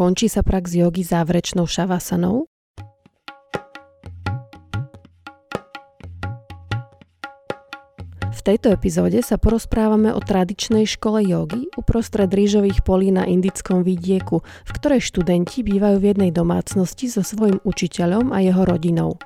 Končí sa prax jogy záverečnou šavasanou? V tejto epizóde sa porozprávame o tradičnej škole jogy uprostred rýžových polí na indickom vidieku, v ktorej študenti bývajú v jednej domácnosti so svojím učiteľom a jeho rodinou.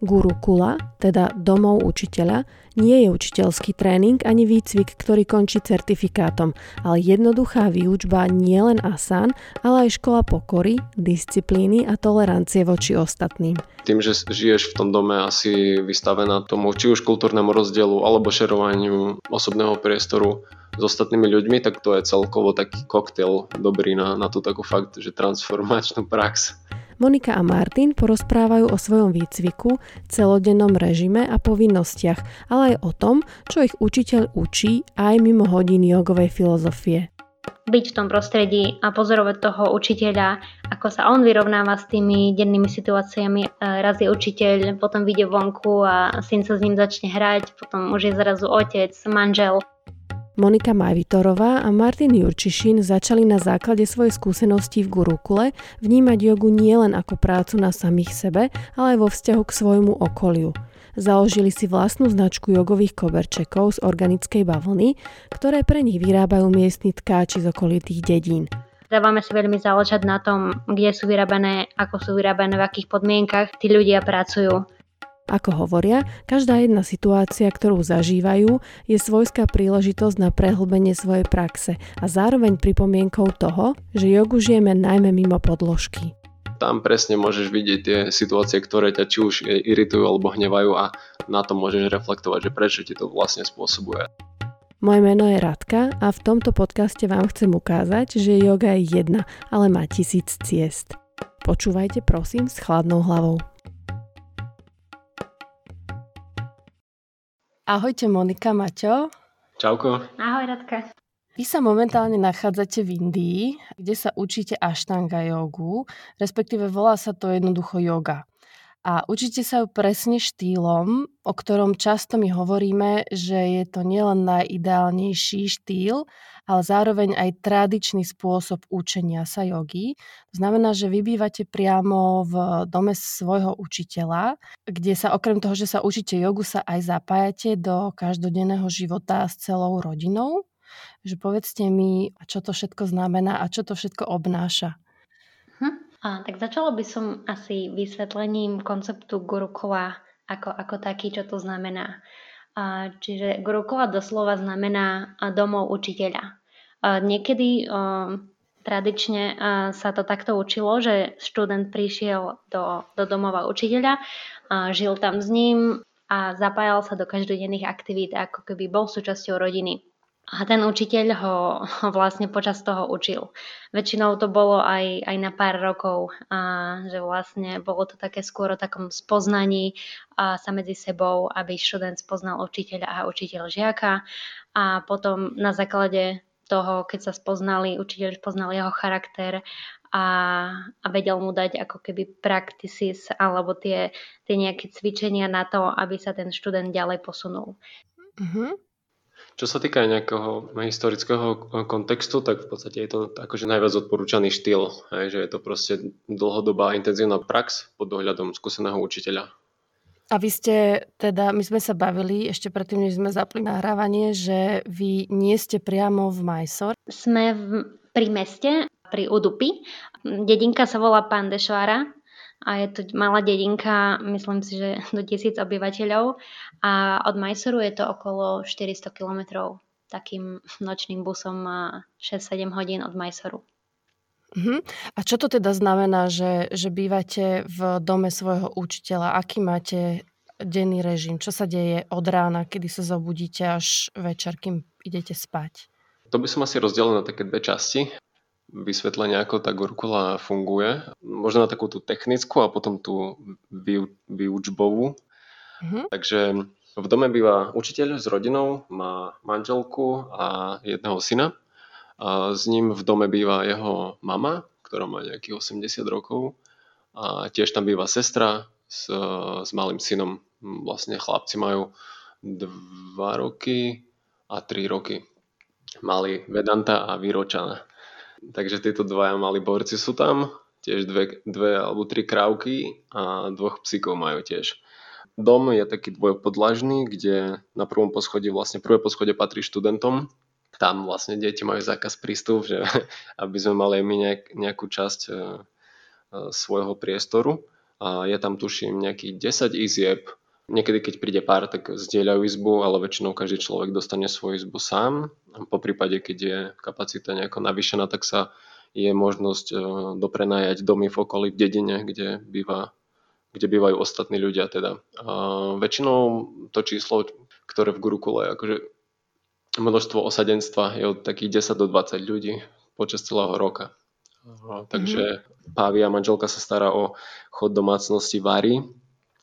Gurukula, teda domov učiteľa, nie je učiteľský tréning ani výcvik, ktorý končí certifikátom, ale jednoduchá výučba nielen asan, ale aj škola pokory, disciplíny a tolerancie voči ostatným. Tým, že žiješ v tom dome asi vystavená tomu či už kultúrnemu rozdielu alebo šerovaniu osobného priestoru s ostatnými ľuďmi, tak to je celkovo taký koktail dobrý na, na tú takú fakt, že transformačnú prax. Monika a Martin porozprávajú o svojom výcviku, celodennom režime a povinnostiach, ale aj o tom, čo ich učiteľ učí aj mimo hodín jogovej filozofie byť v tom prostredí a pozorovať toho učiteľa, ako sa on vyrovnáva s tými dennými situáciami. E, raz je učiteľ, potom vyjde vonku a syn sa s ním začne hrať, potom už je zrazu otec, manžel. Monika Majvitorová a Martin Jurčišin začali na základe svojej skúsenosti v Gurukule vnímať jogu nielen ako prácu na samých sebe, ale aj vo vzťahu k svojmu okoliu. Založili si vlastnú značku jogových koberčekov z organickej bavlny, ktoré pre nich vyrábajú miestni tkáči z okolitých dedín. Dávame si veľmi záležať na tom, kde sú vyrábané, ako sú vyrábané, v akých podmienkach tí ľudia pracujú. Ako hovoria, každá jedna situácia, ktorú zažívajú, je svojská príležitosť na prehlbenie svojej praxe a zároveň pripomienkou toho, že jogu žijeme najmä mimo podložky. Tam presne môžeš vidieť tie situácie, ktoré ťa či už iritujú alebo hnevajú a na to môžeš reflektovať, že prečo ti to vlastne spôsobuje. Moje meno je Radka a v tomto podcaste vám chcem ukázať, že yoga je jedna, ale má tisíc ciest. Počúvajte prosím s chladnou hlavou. Ahojte Monika, Maťo. Čauko. Ahoj Radka. Vy sa momentálne nachádzate v Indii, kde sa učíte ashtanga jogu, respektíve volá sa to jednoducho yoga. A učíte sa ju presne štýlom, o ktorom často my hovoríme, že je to nielen najideálnejší štýl, ale zároveň aj tradičný spôsob učenia sa jogy. To znamená, že vy bývate priamo v dome svojho učiteľa, kde sa okrem toho, že sa učíte jogu, sa aj zapájate do každodenného života s celou rodinou. Že povedzte mi, čo to všetko znamená a čo to všetko obnáša. A, tak začalo by som asi vysvetlením konceptu gurukula ako, ako taký, čo to znamená. A, čiže gurukula doslova znamená domov učiteľa. Niekedy tradične sa to takto učilo, že študent prišiel do, do domova učiteľa, žil tam s ním a zapájal sa do každodenných aktivít, ako keby bol súčasťou rodiny. A ten učiteľ ho, vlastne počas toho učil. Väčšinou to bolo aj, aj na pár rokov, a že vlastne bolo to také skôr o takom spoznaní a sa medzi sebou, aby študent spoznal učiteľa a učiteľ žiaka a potom na základe toho, keď sa spoznali, učiteľ poznal jeho charakter a, a vedel mu dať ako keby practices alebo tie, tie nejaké cvičenia na to, aby sa ten študent ďalej posunul. Mm-hmm. Čo sa týka nejakého historického kontextu, tak v podstate je to akože najviac odporúčaný štýl, hej, že je to proste dlhodobá intenzívna prax pod dohľadom skúseného učiteľa. A vy ste, teda, my sme sa bavili ešte predtým, než sme zapli nahrávanie, že vy nie ste priamo v Majsor. Sme v, pri meste, pri Udupi. Dedinka sa volá Pandešvára a je to malá dedinka, myslím si, že do tisíc obyvateľov a od Majsoru je to okolo 400 kilometrov takým nočným busom 6-7 hodín od Majsoru. Uh-huh. A čo to teda znamená, že, že bývate v dome svojho učiteľa? Aký máte denný režim? Čo sa deje od rána, kedy sa zobudíte až večer, kým idete spať? To by som asi rozdelil na také dve časti. Vysvetlenie, ako tá gurkula funguje. Možno na takú tú technickú a potom tú vý, výučbovú. Uh-huh. Takže v dome býva učiteľ s rodinou, má manželku a jedného syna. A s ním v dome býva jeho mama, ktorá má nejakých 80 rokov. A tiež tam býva sestra s, s malým synom. Vlastne chlapci majú 2 roky a 3 roky. mali Vedanta a Vyročana. Takže títo dvaja mali borci sú tam, tiež dve, dve alebo tri krávky a dvoch psíkov majú tiež. Dom je taký dvojpodlažný, kde na prvom poschodí vlastne prvé poschodie patrí študentom. Tam vlastne deti majú zákaz prístup, že aby sme mali my nejak, nejakú časť e, e, svojho priestoru. A je tam tuším nejakých 10 izieb, Niekedy, keď príde pár, tak zdieľajú izbu, ale väčšinou každý človek dostane svoju izbu sám. Po prípade, keď je kapacita nejako navýšená, tak sa je možnosť e, doprenajať domy v okolí v dedine, kde, býva, kde bývajú ostatní ľudia. Teda. A väčšinou to číslo, ktoré v Gurukule, akože množstvo osadenstva je od takých 10 do 20 ľudí počas celého roka. Takže mm-hmm. Pávia manželka sa stará o chod domácnosti Vary,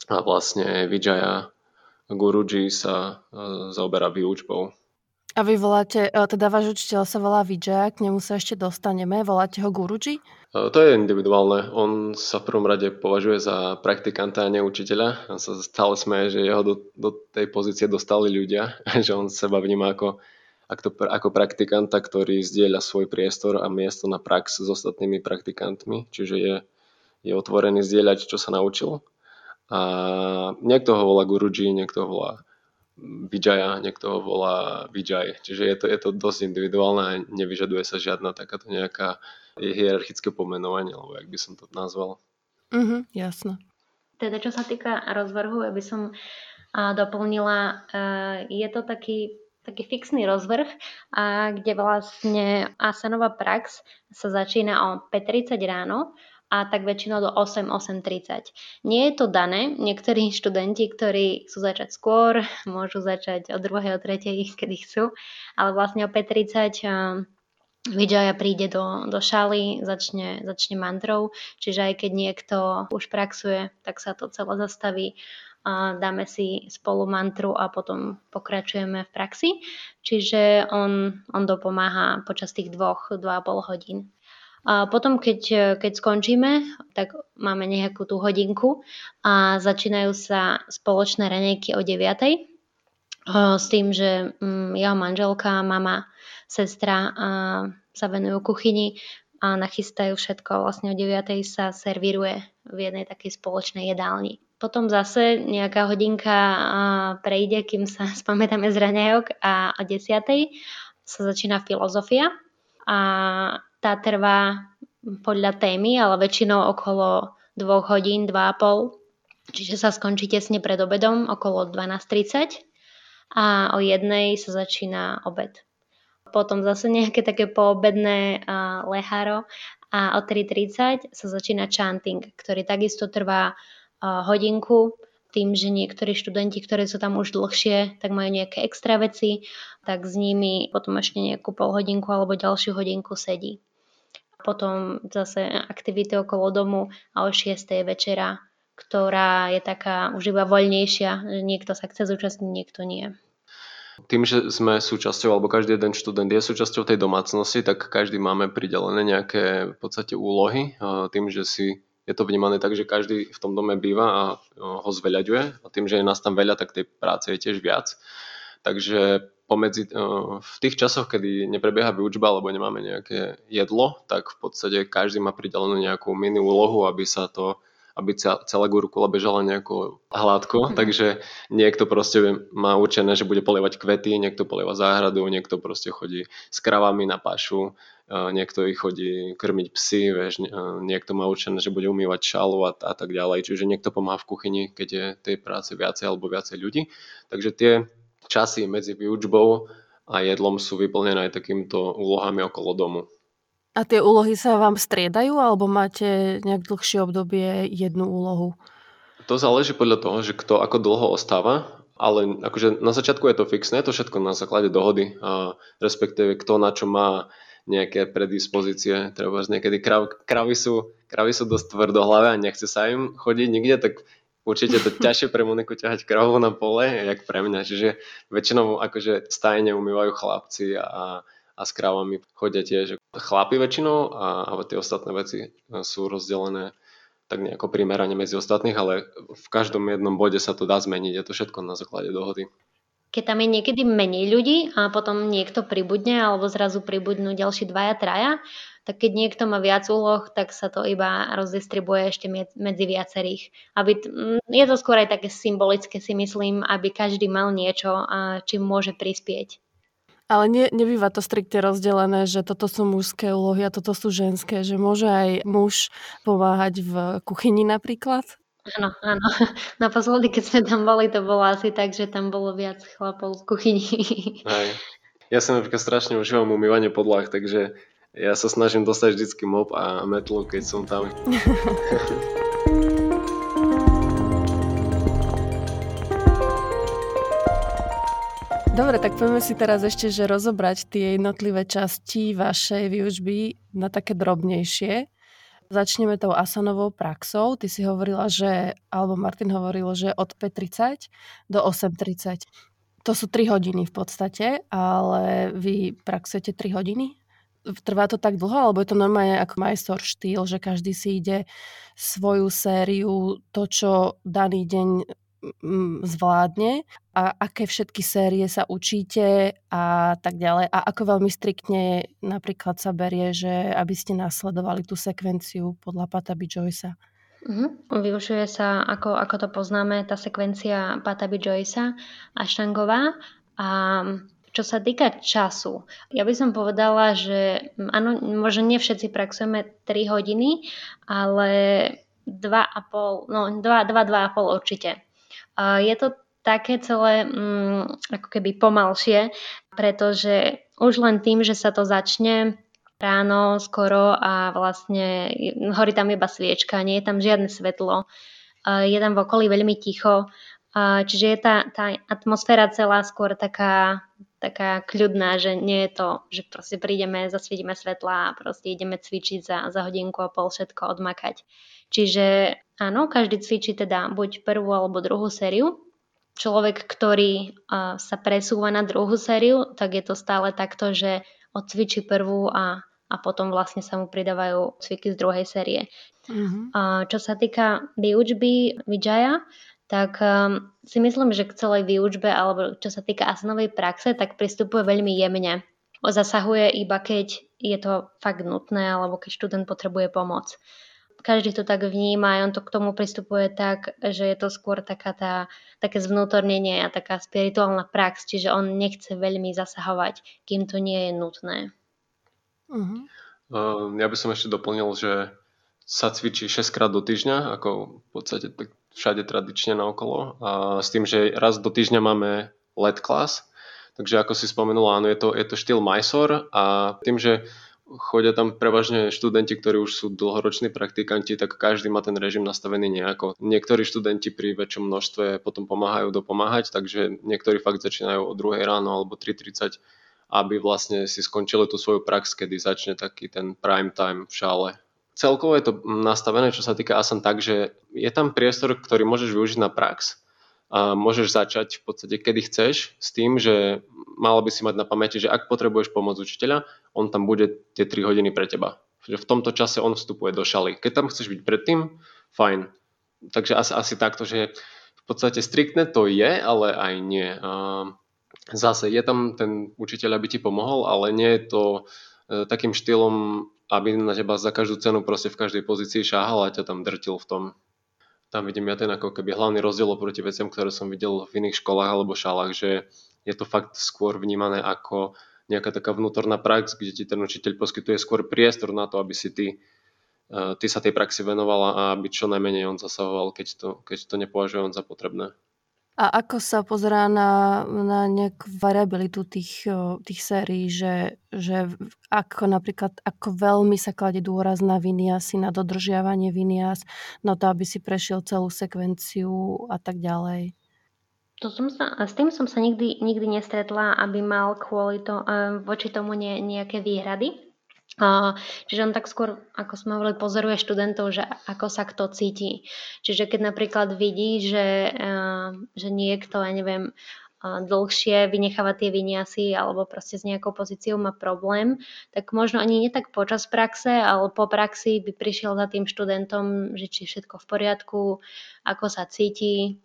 a vlastne Vijaya Guruji sa e, zaoberá výučbou. A vy voláte, e, teda váš učiteľ sa volá Vijaya, k nemu sa ešte dostaneme, voláte ho Guruji? E, to je individuálne. On sa v prvom rade považuje za praktikanta a neučiteľa. On sa stále smeje, že jeho do, do tej pozície dostali ľudia, že on seba vníma ako, ako, ako praktikanta, ktorý zdieľa svoj priestor a miesto na prax s ostatnými praktikantmi, čiže je, je otvorený zdieľať, čo sa naučil a niekto ho volá Guruji, niekto ho volá Vijaya, niekto ho volá Vijay. Čiže je to, je to dosť individuálne a nevyžaduje sa žiadna takáto nejaká hierarchické pomenovanie, alebo jak by som to nazval. Mhm, jasno. Teda čo sa týka rozvrhu, aby som a, doplnila, a, je to taký taký fixný rozvrh, a kde vlastne asanová prax sa začína o 5.30 ráno a tak väčšinou do 8, 8.30. Nie je to dané, niektorí študenti, ktorí chcú začať skôr, môžu začať od 2. o 3. kedy chcú, ale vlastne o 5.30 Vijaya príde do, do šaly, začne, začne mantrou, čiže aj keď niekto už praxuje, tak sa to celé zastaví, a dáme si spolu mantru a potom pokračujeme v praxi. Čiže on, on dopomáha počas tých dvoch, 2,5 hodín. A potom, keď, keď skončíme, tak máme nejakú tú hodinku a začínajú sa spoločné renejky o 9. S tým, že mm, jeho manželka, mama, sestra sa venujú kuchyni a nachystajú všetko. Vlastne o 9. sa servíruje v jednej takej spoločnej jedálni. Potom zase nejaká hodinka prejde, kým sa spamätáme z raňajok a o 10. sa začína filozofia a tá trvá podľa témy, ale väčšinou okolo 2 hodín, 2,5. Čiže sa skončí tesne pred obedom, okolo 12.30 a o jednej sa začína obed. Potom zase nejaké také poobedné uh, leharo a o 3.30 sa začína chanting, ktorý takisto trvá uh, hodinku, tým, že niektorí študenti, ktorí sú tam už dlhšie, tak majú nejaké extra veci, tak s nimi potom ešte nejakú pol hodinku alebo ďalšiu hodinku sedí potom zase aktivity okolo domu a o 6. večera, ktorá je taká už iba voľnejšia, že niekto sa chce zúčastniť, niekto nie. Tým, že sme súčasťou, alebo každý jeden študent je súčasťou tej domácnosti, tak každý máme pridelené nejaké v podstate úlohy. Tým, že si je to vnímané tak, že každý v tom dome býva a ho zveľaďuje. A tým, že je nás tam veľa, tak tej práce je tiež viac. Takže pomedzi, v tých časoch, kedy neprebieha výučba alebo nemáme nejaké jedlo, tak v podstate každý má pridelenú nejakú mini úlohu, aby sa to aby celá gurukula bežala nejako hladko, mm. takže niekto proste má určené, že bude polievať kvety, niekto polieva záhradu, niekto proste chodí s kravami na pašu, niekto ich chodí krmiť psy, vieš, niekto má určené, že bude umývať šalu a, a tak ďalej, čiže niekto pomáha v kuchyni, keď je tej práce viacej alebo viacej ľudí. Takže tie časy medzi výučbou a jedlom sú vyplnené aj takýmto úlohami okolo domu. A tie úlohy sa vám striedajú alebo máte nejak dlhšie obdobie jednu úlohu? To záleží podľa toho, že kto ako dlho ostáva, ale akože na začiatku je to fixné, to všetko na základe dohody, a respektíve kto na čo má nejaké predispozície, treba niekedy krav, kravy, sú, kravy sú dosť tvrdohlavé a nechce sa im chodiť nikde, tak určite to ťažšie pre Moniku ťahať kravu na pole, jak pre mňa. Čiže väčšinou akože stajne umývajú chlapci a, a s kravami chodia tiež chlapi väčšinou a, a tie ostatné veci sú rozdelené tak nejako primerane medzi ostatných, ale v každom jednom bode sa to dá zmeniť. Je to všetko na základe dohody. keď tam je niekedy menej ľudí a potom niekto pribudne alebo zrazu pribudnú ďalší dvaja, traja, tak keď niekto má viac úloh, tak sa to iba rozdistribuje ešte medzi viacerých. Aby, je to skôr aj také symbolické, si myslím, aby každý mal niečo, čím môže prispieť. Ale nie, nebýva to striktne rozdelené, že toto sú mužské úlohy a toto sú ženské, že môže aj muž pomáhať v kuchyni napríklad? Áno, áno. Naposledy, keď sme tam boli, to bolo asi tak, že tam bolo viac chlapov v kuchyni. Hej. Ja sa napríklad strašne užívam umývanie podlah, takže ja sa snažím dostať vždycky mop a metlu, keď som tam. Dobre, tak poďme si teraz ešte, že rozobrať tie jednotlivé časti vašej výučby na také drobnejšie. Začneme tou asanovou praxou. Ty si hovorila, že, alebo Martin hovoril, že od 5.30 do 8.30. To sú 3 hodiny v podstate, ale vy praxujete 3 hodiny? Trvá to tak dlho, alebo je to normálne ako majstor štýl, že každý si ide svoju sériu, to, čo daný deň zvládne a aké všetky série sa učíte a tak ďalej a ako veľmi striktne napríklad sa berie, že aby ste nasledovali tú sekvenciu podľa Pataby Joyce'a. Uh-huh. Využuje sa, ako, ako to poznáme, tá sekvencia Pataby Joyce'a a štangová a čo sa týka času, ja by som povedala, že áno, možno nie všetci praxujeme 3 hodiny, ale 2,5, no 2, 2, 2,5 určite. Je to také celé mm, ako keby pomalšie, pretože už len tým, že sa to začne ráno skoro a vlastne horí tam iba sviečka, nie je tam žiadne svetlo, je tam v okolí veľmi ticho, čiže je tá, tá atmosféra celá skôr taká, taká kľudná, že nie je to, že proste prídeme, zasvietime svetla a proste ideme cvičiť za, za hodinku a pol všetko odmakať. Čiže áno, každý cvičí teda buď prvú alebo druhú sériu. Človek, ktorý uh, sa presúva na druhú sériu, tak je to stále takto, že odcvičí prvú a, a potom vlastne sa mu pridávajú cviky z druhej série. Mm-hmm. Uh, čo sa týka výučby Vijaya, tak um, si myslím, že k celej výučbe alebo čo sa týka asanovej praxe, tak pristupuje veľmi jemne. Zasahuje iba keď je to fakt nutné alebo keď študent potrebuje pomoc každý to tak vníma a on to k tomu pristupuje tak, že je to skôr taká tá, také zvnútornenie a taká spirituálna prax, čiže on nechce veľmi zasahovať, kým to nie je nutné. Uh-huh. Uh, ja by som ešte doplnil, že sa cvičí 6 krát do týždňa, ako v podstate tak všade tradične naokolo. A s tým, že raz do týždňa máme let class, takže ako si spomenula, áno, je to, je to štýl Mysore a tým, že chodia tam prevažne študenti, ktorí už sú dlhoroční praktikanti, tak každý má ten režim nastavený nejako. Niektorí študenti pri väčšom množstve potom pomáhajú dopomáhať, takže niektorí fakt začínajú o 2 ráno alebo 3.30, aby vlastne si skončili tú svoju prax, kedy začne taký ten prime time v šále. Celkovo je to nastavené, čo sa týka ASAN tak, že je tam priestor, ktorý môžeš využiť na prax a môžeš začať v podstate kedy chceš s tým, že mala by si mať na pamäti, že ak potrebuješ pomoc učiteľa, on tam bude tie 3 hodiny pre teba. Že v tomto čase on vstupuje do šaly. Keď tam chceš byť predtým, fajn. Takže asi, asi takto, že v podstate striktne to je, ale aj nie. A zase je tam ten učiteľ, aby ti pomohol, ale nie je to e, takým štýlom, aby na teba za každú cenu proste v každej pozícii šáhal a ťa tam drtil v tom tam vidím ja ten ako keby hlavný rozdiel oproti veciam, ktoré som videl v iných školách alebo šalách, že je to fakt skôr vnímané ako nejaká taká vnútorná prax, kde ti ten učiteľ poskytuje skôr priestor na to, aby si ty, eh, ty sa tej praxi venovala a aby čo najmenej on zasahoval, keď to, keď to nepovažuje on za potrebné. A ako sa pozerá na, na nejakú variabilitu tých, tých sérií, že, že ako napríklad, ako veľmi sa kladie dôraz na viniasy, na dodržiavanie vinias, na to, aby si prešiel celú sekvenciu a tak ďalej? To som sa, s tým som sa nikdy, nikdy nestretla, aby mal kvôli to, eh, voči tomu nie, nejaké výhrady. Čiže on tak skôr, ako sme hovorili, pozoruje študentov, že ako sa kto cíti. Čiže keď napríklad vidí, že, eh, že niekto, ja neviem, eh, dlhšie vynecháva tie viniasy alebo proste s nejakou pozíciou má problém, tak možno ani nie tak počas praxe, ale po praxi by prišiel za tým študentom, že či všetko v poriadku, ako sa cíti,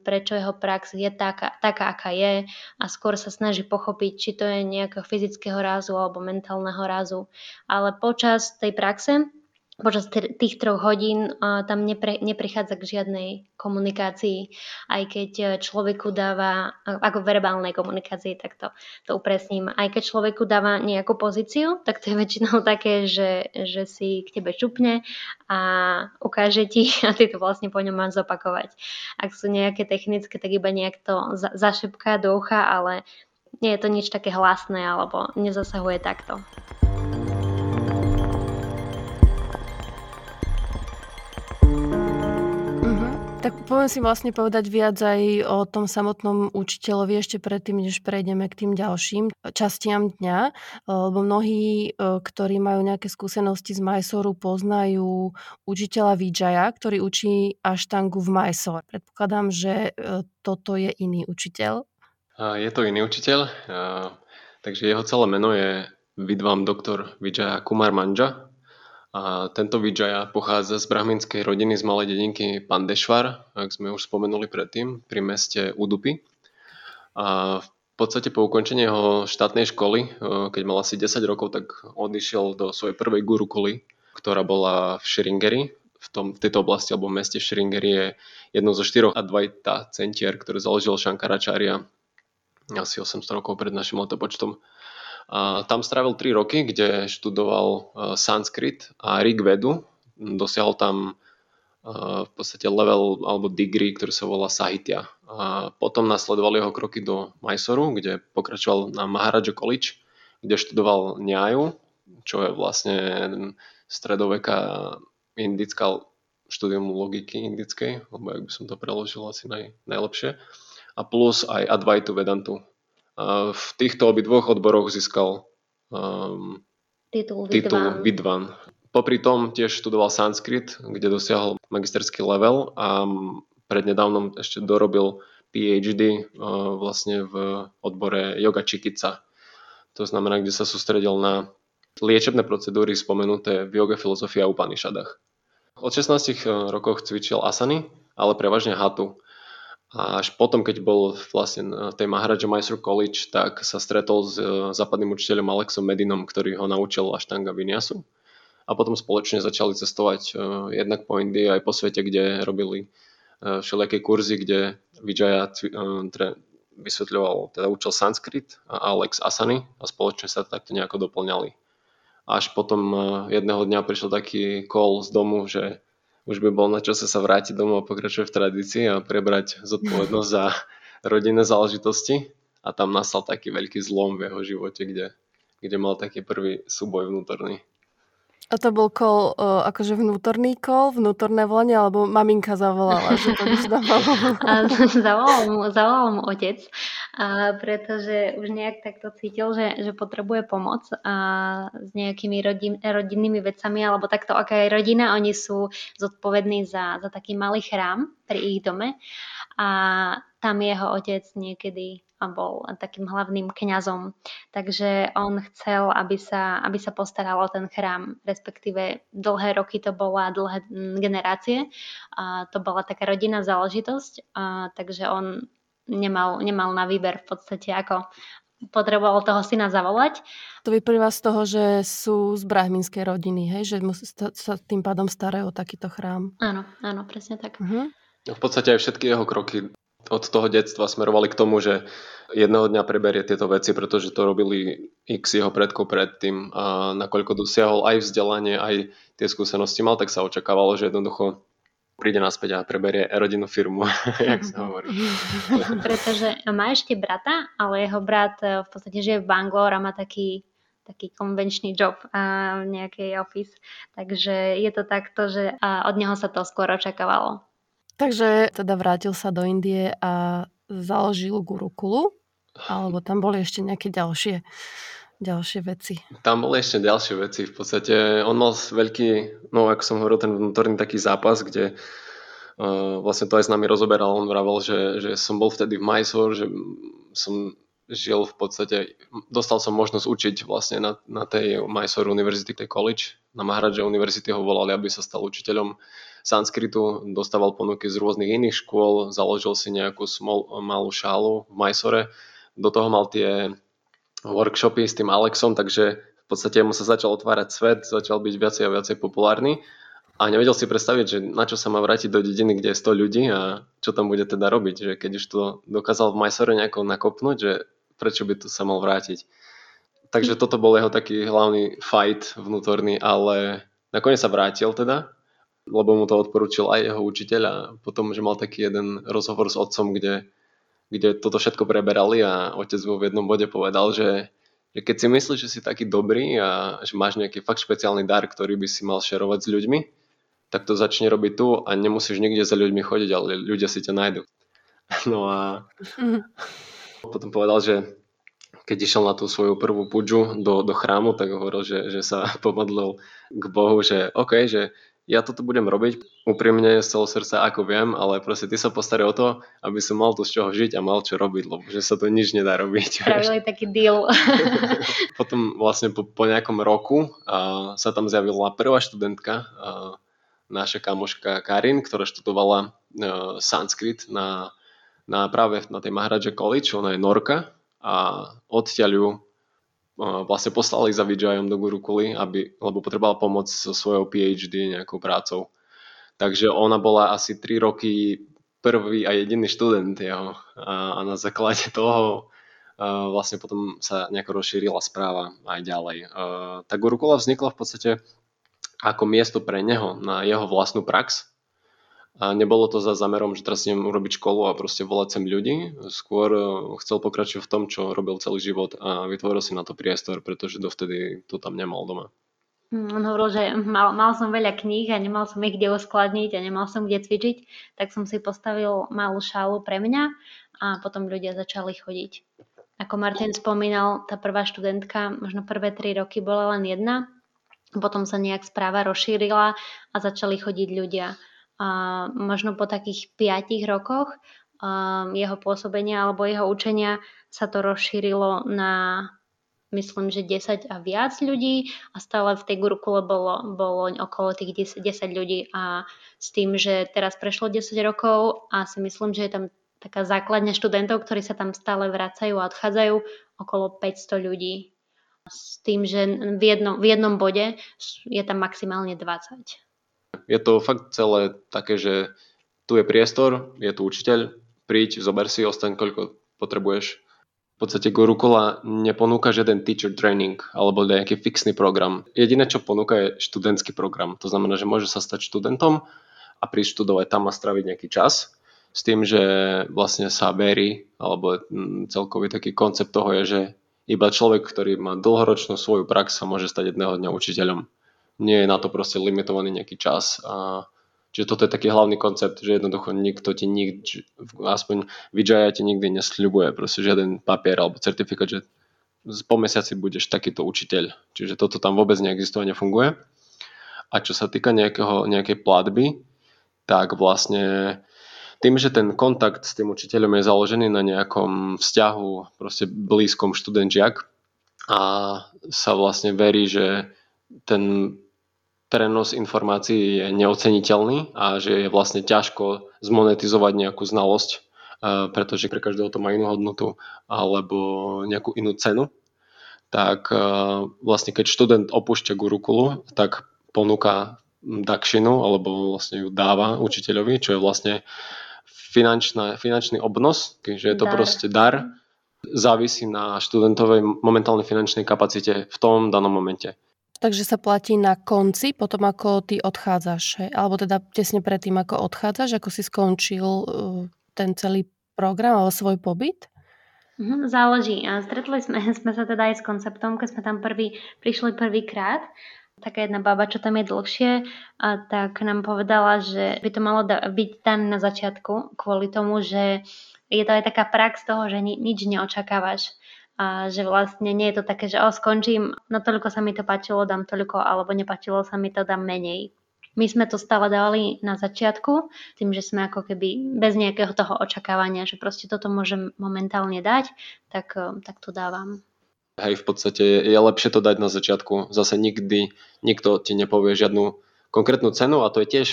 prečo jeho prax je taká, taká, aká je a skôr sa snaží pochopiť, či to je nejakého fyzického rázu alebo mentálneho rázu. Ale počas tej praxe počas tých troch hodín tam nepre, neprichádza k žiadnej komunikácii, aj keď e, človeku dáva, ako verbálnej komunikácii, tak to, to upresním, aj keď človeku dáva nejakú pozíciu, tak to je väčšinou také, že, že si k tebe čupne a ukáže ti a ty to vlastne po ňom máš zopakovať. Ak sú nejaké technické, tak iba nejak to za, zašepká do ucha, ale nie je to nič také hlasné alebo nezasahuje takto. Tak poviem si vlastne povedať viac aj o tom samotnom učiteľovi ešte predtým, než prejdeme k tým ďalším častiam dňa, lebo mnohí, e, ktorí majú nejaké skúsenosti z Majsoru, poznajú učiteľa Vijaya, ktorý učí aštangu v Majsor. Predpokladám, že e, toto je iný učiteľ. Je to iný učiteľ, takže jeho celé meno je Vidvam doktor Vijaya Kumar Manja a tento Vijaya pochádza z brahminskej rodiny z malej dedinky Pandešvar, ak sme už spomenuli predtým, pri meste Udupi. A v podstate po ukončení jeho štátnej školy, e, keď mal asi 10 rokov, tak odišiel do svojej prvej gurukuly, ktorá bola v Šringeri. V, tom, v tejto oblasti alebo v meste Šringeri je jedno zo štyroch Advaita centier, ktoré založil Shankaracharya asi 800 rokov pred našim letopočtom. A tam strávil 3 roky, kde študoval e, sanskrit a Rig Vedu. Dosiahol tam e, v podstate level alebo degree, ktorý sa volá Sahitya. A potom nasledovali jeho kroky do Mysoru, kde pokračoval na Maharaja College, kde študoval Nyaju, čo je vlastne stredoveká indická štúdium logiky indickej, alebo ak by som to preložil asi naj, najlepšie. A plus aj Advaitu Vedantu, v týchto obidvoch odboroch získal um, titul, titul Vidvan. Popri tom tiež študoval sanskrit, kde dosiahol magisterský level a prednedávnom ešte dorobil PhD uh, vlastne v odbore yoga chikica. To znamená, kde sa sústredil na liečebné procedúry spomenuté v yoga filozofii a Upanishadach. Od 16 uh, rokoch cvičil asany, ale prevažne hatu. A až potom, keď bol vlastne v tej Maharaja Mysore College, tak sa stretol s e, západným učiteľom Alexom Medinom, ktorý ho naučil Ashtanga Vinyasu. A potom spoločne začali cestovať uh, jednak po Indii aj po svete, kde robili všelijaké kurzy, kde Vijaya vysvetľoval, teda učil sanskrit a Alex Asany a spoločne sa takto nejako doplňali. Až potom jedného dňa prišiel taký call z domu, že už by bol na čase sa vrátiť domov a pokračovať v tradícii a prebrať zodpovednosť za rodinné záležitosti. A tam nastal taký veľký zlom v jeho živote, kde, kde mal taký prvý súboj vnútorný. A to bol kol, uh, akože vnútorný kol, vnútorné volanie, alebo maminka zavolala, že to by zavolal, mu, zavolal mu otec, a pretože už nejak takto cítil, že, že potrebuje pomoc a s nejakými rodin, rodinnými vecami, alebo takto, aká je rodina, oni sú zodpovední za, za taký malý chrám pri ich dome a tam jeho otec niekedy bol takým hlavným kňazom. Takže on chcel, aby sa, aby sa postaral o ten chrám, respektíve dlhé roky to bola, dlhé generácie. A to bola taká rodinná záležitosť, a, takže on nemal, nemal na výber v podstate, ako potreboval toho syna zavolať. To vyplýva z toho, že sú z brahminskej rodiny, hej? že sa tým pádom starajú o takýto chrám. Áno, áno, presne tak. Uh-huh. V podstate aj všetky jeho kroky od toho detstva smerovali k tomu, že jedného dňa preberie tieto veci, pretože to robili x jeho predkov predtým a nakoľko dosiahol aj vzdelanie, aj tie skúsenosti mal, tak sa očakávalo, že jednoducho príde naspäť a preberie rodinnú firmu, jak sa hovorí. Pretože má ešte brata, ale jeho brat eh, v podstate žije v Bangalore a má taký taký konvenčný job a v nejakej office. Takže je to takto, že od neho sa to skôr očakávalo. Takže teda vrátil sa do Indie a založil Gurukulu, alebo tam boli ešte nejaké ďalšie, ďalšie veci? Tam boli ešte ďalšie veci. V podstate on mal veľký, no ako som hovoril, ten vnútorný taký zápas, kde uh, vlastne to aj s nami rozoberal. On vravel, že, že som bol vtedy v Mysore, že som žil v podstate, dostal som možnosť učiť vlastne na, na tej Mysore University, tej college. Na Maharaja University ho volali, aby sa stal učiteľom sanskritu, dostával ponuky z rôznych iných škôl, založil si nejakú smol, malú šálu v Majsore, do toho mal tie workshopy s tým Alexom, takže v podstate mu sa začal otvárať svet, začal byť viacej a viacej populárny a nevedel si predstaviť, že na čo sa má vrátiť do dediny, kde je 100 ľudí a čo tam bude teda robiť, že keď už to dokázal v Majsore nejako nakopnúť, že prečo by tu sa mal vrátiť. Takže toto bol jeho taký hlavný fight vnútorný, ale nakoniec sa vrátil teda, lebo mu to odporúčil aj jeho učiteľ a potom, že mal taký jeden rozhovor s otcom, kde, kde toto všetko preberali a otec mu v jednom bode povedal, že že keď si myslíš, že si taký dobrý a že máš nejaký fakt špeciálny dar, ktorý by si mal šerovať s ľuďmi, tak to začne robiť tu a nemusíš nikde za ľuďmi chodiť, ale ľudia si ťa nájdu. No a potom povedal, že keď išiel na tú svoju prvú pudžu do, do chrámu, tak hovoril, že, že sa pomodlil k Bohu, že OK, že ja toto budem robiť úprimne z celého srdca, ako viem, ale proste ty sa postaraj o to, aby som mal tu z čoho žiť a mal čo robiť, lebo že sa to nič nedá robiť. Spravili taký deal. Potom vlastne po, po nejakom roku uh, sa tam zjavila prvá študentka, uh, naša kamoška Karin, ktorá študovala uh, sanskrit na, na práve na tej Maharaja College, ona je Norka a odtiaľ ju vlastne poslali za Vijayom do Gurukuly, aby, lebo potrebovala pomoc so svojou PhD nejakou prácou. Takže ona bola asi 3 roky prvý a jediný študent jeho a, a na základe toho a vlastne potom sa nejako rozšírila správa aj ďalej. A, tá Gurukula vznikla v podstate ako miesto pre neho na jeho vlastnú prax, a nebolo to za zamerom, že teraz idem urobiť školu a proste volať sem ľudí. Skôr e, chcel pokračovať v tom, čo robil celý život a vytvoril si na to priestor, pretože dovtedy to tam nemal doma. Hm, on hovoril, že mal, mal som veľa kníh a nemal som ich kde uskladniť a nemal som kde cvičiť, tak som si postavil malú šálu pre mňa a potom ľudia začali chodiť. Ako Martin spomínal, tá prvá študentka, možno prvé tri roky bola len jedna, potom sa nejak správa rozšírila a začali chodiť ľudia možno po takých 5 rokoch um, jeho pôsobenia alebo jeho učenia sa to rozšírilo na myslím, že 10 a viac ľudí a stále v tej gurukule bolo, bolo okolo tých 10, 10 ľudí a s tým, že teraz prešlo 10 rokov a si myslím, že je tam taká základňa študentov, ktorí sa tam stále vracajú a odchádzajú, okolo 500 ľudí. S tým, že v jednom, v jednom bode je tam maximálne 20. Je to fakt celé také, že tu je priestor, je tu učiteľ, príď, zober si, ostaň koľko potrebuješ. V podstate Gurukola neponúka žiaden teacher training alebo nejaký fixný program. Jediné, čo ponúka, je študentský program. To znamená, že môže sa stať študentom a prísť študovať tam a straviť nejaký čas. S tým, že vlastne sa verí, alebo mm, celkový taký koncept toho je, že iba človek, ktorý má dlhoročnú svoju prax sa môže stať jedného dňa učiteľom nie je na to proste limitovaný nejaký čas. A, čiže toto je taký hlavný koncept, že jednoducho nikto ti nikdy, aspoň Vijaya ti nikdy nesľubuje proste žiaden papier alebo certifikát, že po mesiaci budeš takýto učiteľ. Čiže toto tam vôbec neexistuje a nefunguje. A čo sa týka nejakého, nejakej platby, tak vlastne tým, že ten kontakt s tým učiteľom je založený na nejakom vzťahu, proste blízkom študent-žiak a sa vlastne verí, že ten prenos informácií je neoceniteľný a že je vlastne ťažko zmonetizovať nejakú znalosť, e, pretože pre každého to má inú hodnotu alebo nejakú inú cenu. Tak e, vlastne keď študent opúšťa Gurukulu, tak ponúka dakšinu alebo vlastne ju dáva učiteľovi, čo je vlastne finančná, finančný obnos, keďže je to dar. proste dar, závisí na študentovej momentálnej finančnej kapacite v tom danom momente. Takže sa platí na konci, potom ako ty odchádzaš, hej? alebo teda tesne predtým, ako odchádzaš, ako si skončil uh, ten celý program alebo svoj pobyt? Mhm, záleží. Stretli sme, sme sa teda aj s konceptom, keď sme tam prvý, prišli prvýkrát. Taká jedna baba, čo tam je dlhšie, a tak nám povedala, že by to malo da- byť tam na začiatku, kvôli tomu, že je to aj taká prax toho, že ni- nič neočakávaš a že vlastne nie je to také, že o, skončím, no toľko sa mi to páčilo, dám toľko, alebo nepáčilo sa mi to, dám menej. My sme to stále dávali na začiatku, tým, že sme ako keby bez nejakého toho očakávania, že proste toto môžem momentálne dať, tak, tak to dávam. Hej, v podstate je lepšie to dať na začiatku. Zase nikdy nikto ti nepovie žiadnu konkrétnu cenu a to je tiež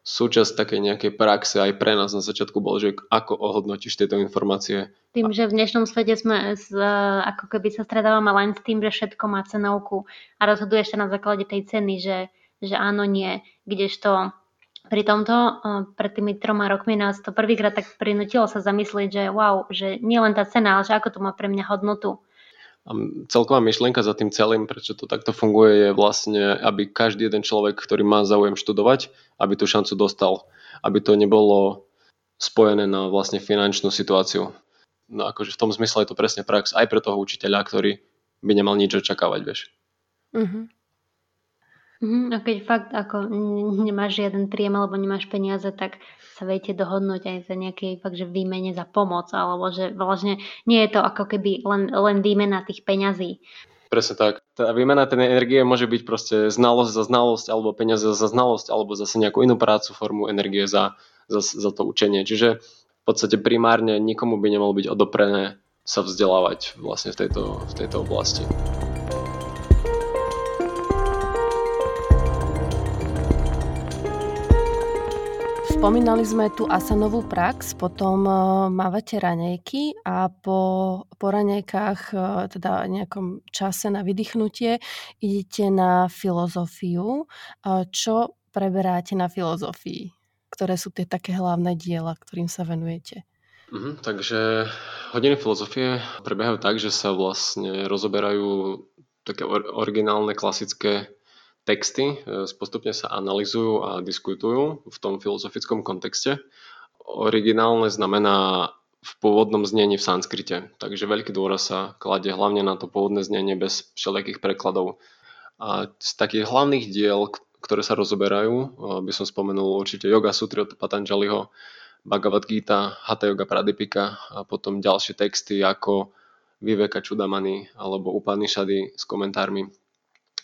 súčasť takej nejakej praxe aj pre nás na začiatku bol, že ako ohodnotíš tieto informácie. Tým, že v dnešnom svete sme z, ako keby sa stredávame len s tým, že všetko má cenovku a rozhoduješ sa na základe tej ceny, že, že áno, nie, kdežto pri tomto, pred tými troma rokmi nás to prvýkrát tak prinútilo sa zamyslieť, že wow, že nie len tá cena, ale že ako to má pre mňa hodnotu. A celková myšlienka za tým celým, prečo to takto funguje, je vlastne, aby každý jeden človek, ktorý má záujem študovať, aby tú šancu dostal. Aby to nebolo spojené na vlastne finančnú situáciu. No akože v tom zmysle je to presne prax aj pre toho učiteľa, ktorý by nemal nič očakávať, vieš. Uh-huh. Uh-huh. A keď fakt ako nemáš žiaden príjem alebo nemáš peniaze, tak sa viete dohodnúť aj za nejaký fakt, že výmene za pomoc, alebo že vlastne nie je to ako keby len, len výmena tých peňazí. Presne tak. Tá výmena tej energie môže byť proste znalosť za znalosť, alebo peniaze za znalosť, alebo zase nejakú inú prácu, formu energie za, za, za to učenie. Čiže v podstate primárne nikomu by nemalo byť odoprené sa vzdelávať vlastne v tejto, v tejto oblasti. Spomínali sme tu asanovú prax, potom uh, mávate ranejky a po, po ranejkách, uh, teda nejakom čase na vydýchnutie, idete na filozofiu. Uh, čo preberáte na filozofii? Ktoré sú tie také hlavné diela, ktorým sa venujete? Mhm, takže hodiny filozofie prebiehajú tak, že sa vlastne rozoberajú také or- originálne klasické texty e, postupne sa analizujú a diskutujú v tom filozofickom kontexte. Originálne znamená v pôvodnom znení v sanskrite, takže veľký dôraz sa kladie hlavne na to pôvodné znenie bez všelijakých prekladov. A z takých hlavných diel, ktoré sa rozoberajú, e, by som spomenul určite Yoga Sutry od Patanjaliho, Bhagavad Gita, Hatha Yoga Pradipika a potom ďalšie texty ako Viveka Čudamani alebo Upanishady s komentármi